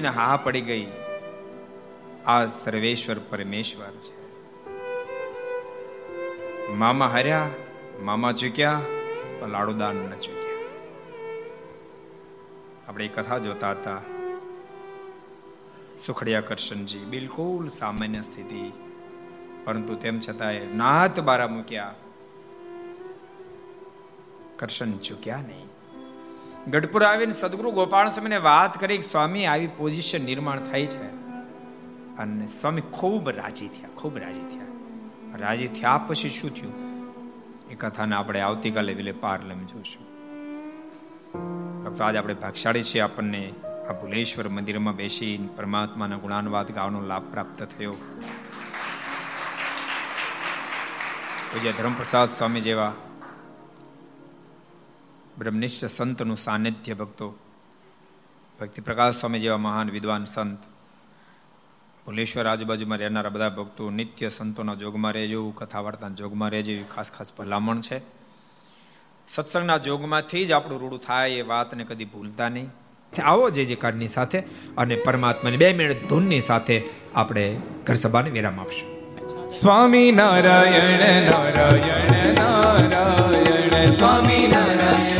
લાડુદાનજીને હા પડી ગઈ. આ સર્વેશ્વર પરમેશ્વર છે. મામા હાર્યા, મામા ચૂક્યા લાડુદાન ન ચૂક્યા. આપણે કથા જોતા હતા. સુખડિયા કરશનજી, બિલકુલ સામાન્ય સ્થિતિ. પરંતુ તેમ છતાંય નાત બારા મૂક્યા. કરશન ચૂક્યા નહીં. ગઢપુર આવીને સદગુરુ ગોપાલ સ્વામીને વાત કરી સ્વામી, આવી પોઝિશન નિર્માણ થાય છે. અને સ્વામી ખૂબ રાજી થયા, ખૂબ રાજી થયા. રાજી થયા પછી શું થયું? એ કથાને આપણે આવતીકાલે વિલે પાર્લમ જોશું ભક્તો, આજે આપણે ભાગશાળી છીએ. આપણને આ ભુલેશ્વર મંદિરમાં બેસી પરમાત્માના ગુણાનુવાદ ગાવાનો લાભ પ્રાપ્ત થયો. પૂજ્ય ધર્મપ્રસાદ સ્વામી જેવા બ્રહ્મનિષ્ઠ સંતનું સાનિધ્ય ભક્તો. ભક્તિ પ્રકાશ સ્વામી જેવા મહાન વિદ્વાન સંત. ભુલેશ્વર આજુબાજુમાં રહેનારા બધા ભક્તો નિત્ય સંતોના જોગમાં રહેજો કથા વાર્તાના જોગમાં રહેજો, એવી ખાસ ખાસ ભલામણ છે. સત્સંગના જોગમાંથી જ આપણું રૂડું થાય એ વાતને કદી ભૂલતા નહીં. આવો જે જે કાળની સાથે અને પરમાત્માની બે મિનિટ ધૂનની સાથે આપણે ઘર સભાને વિરામ આપશું. સ્વામી નારાયણ નારાયણ નારાયણ, સ્વામી નારાયણ.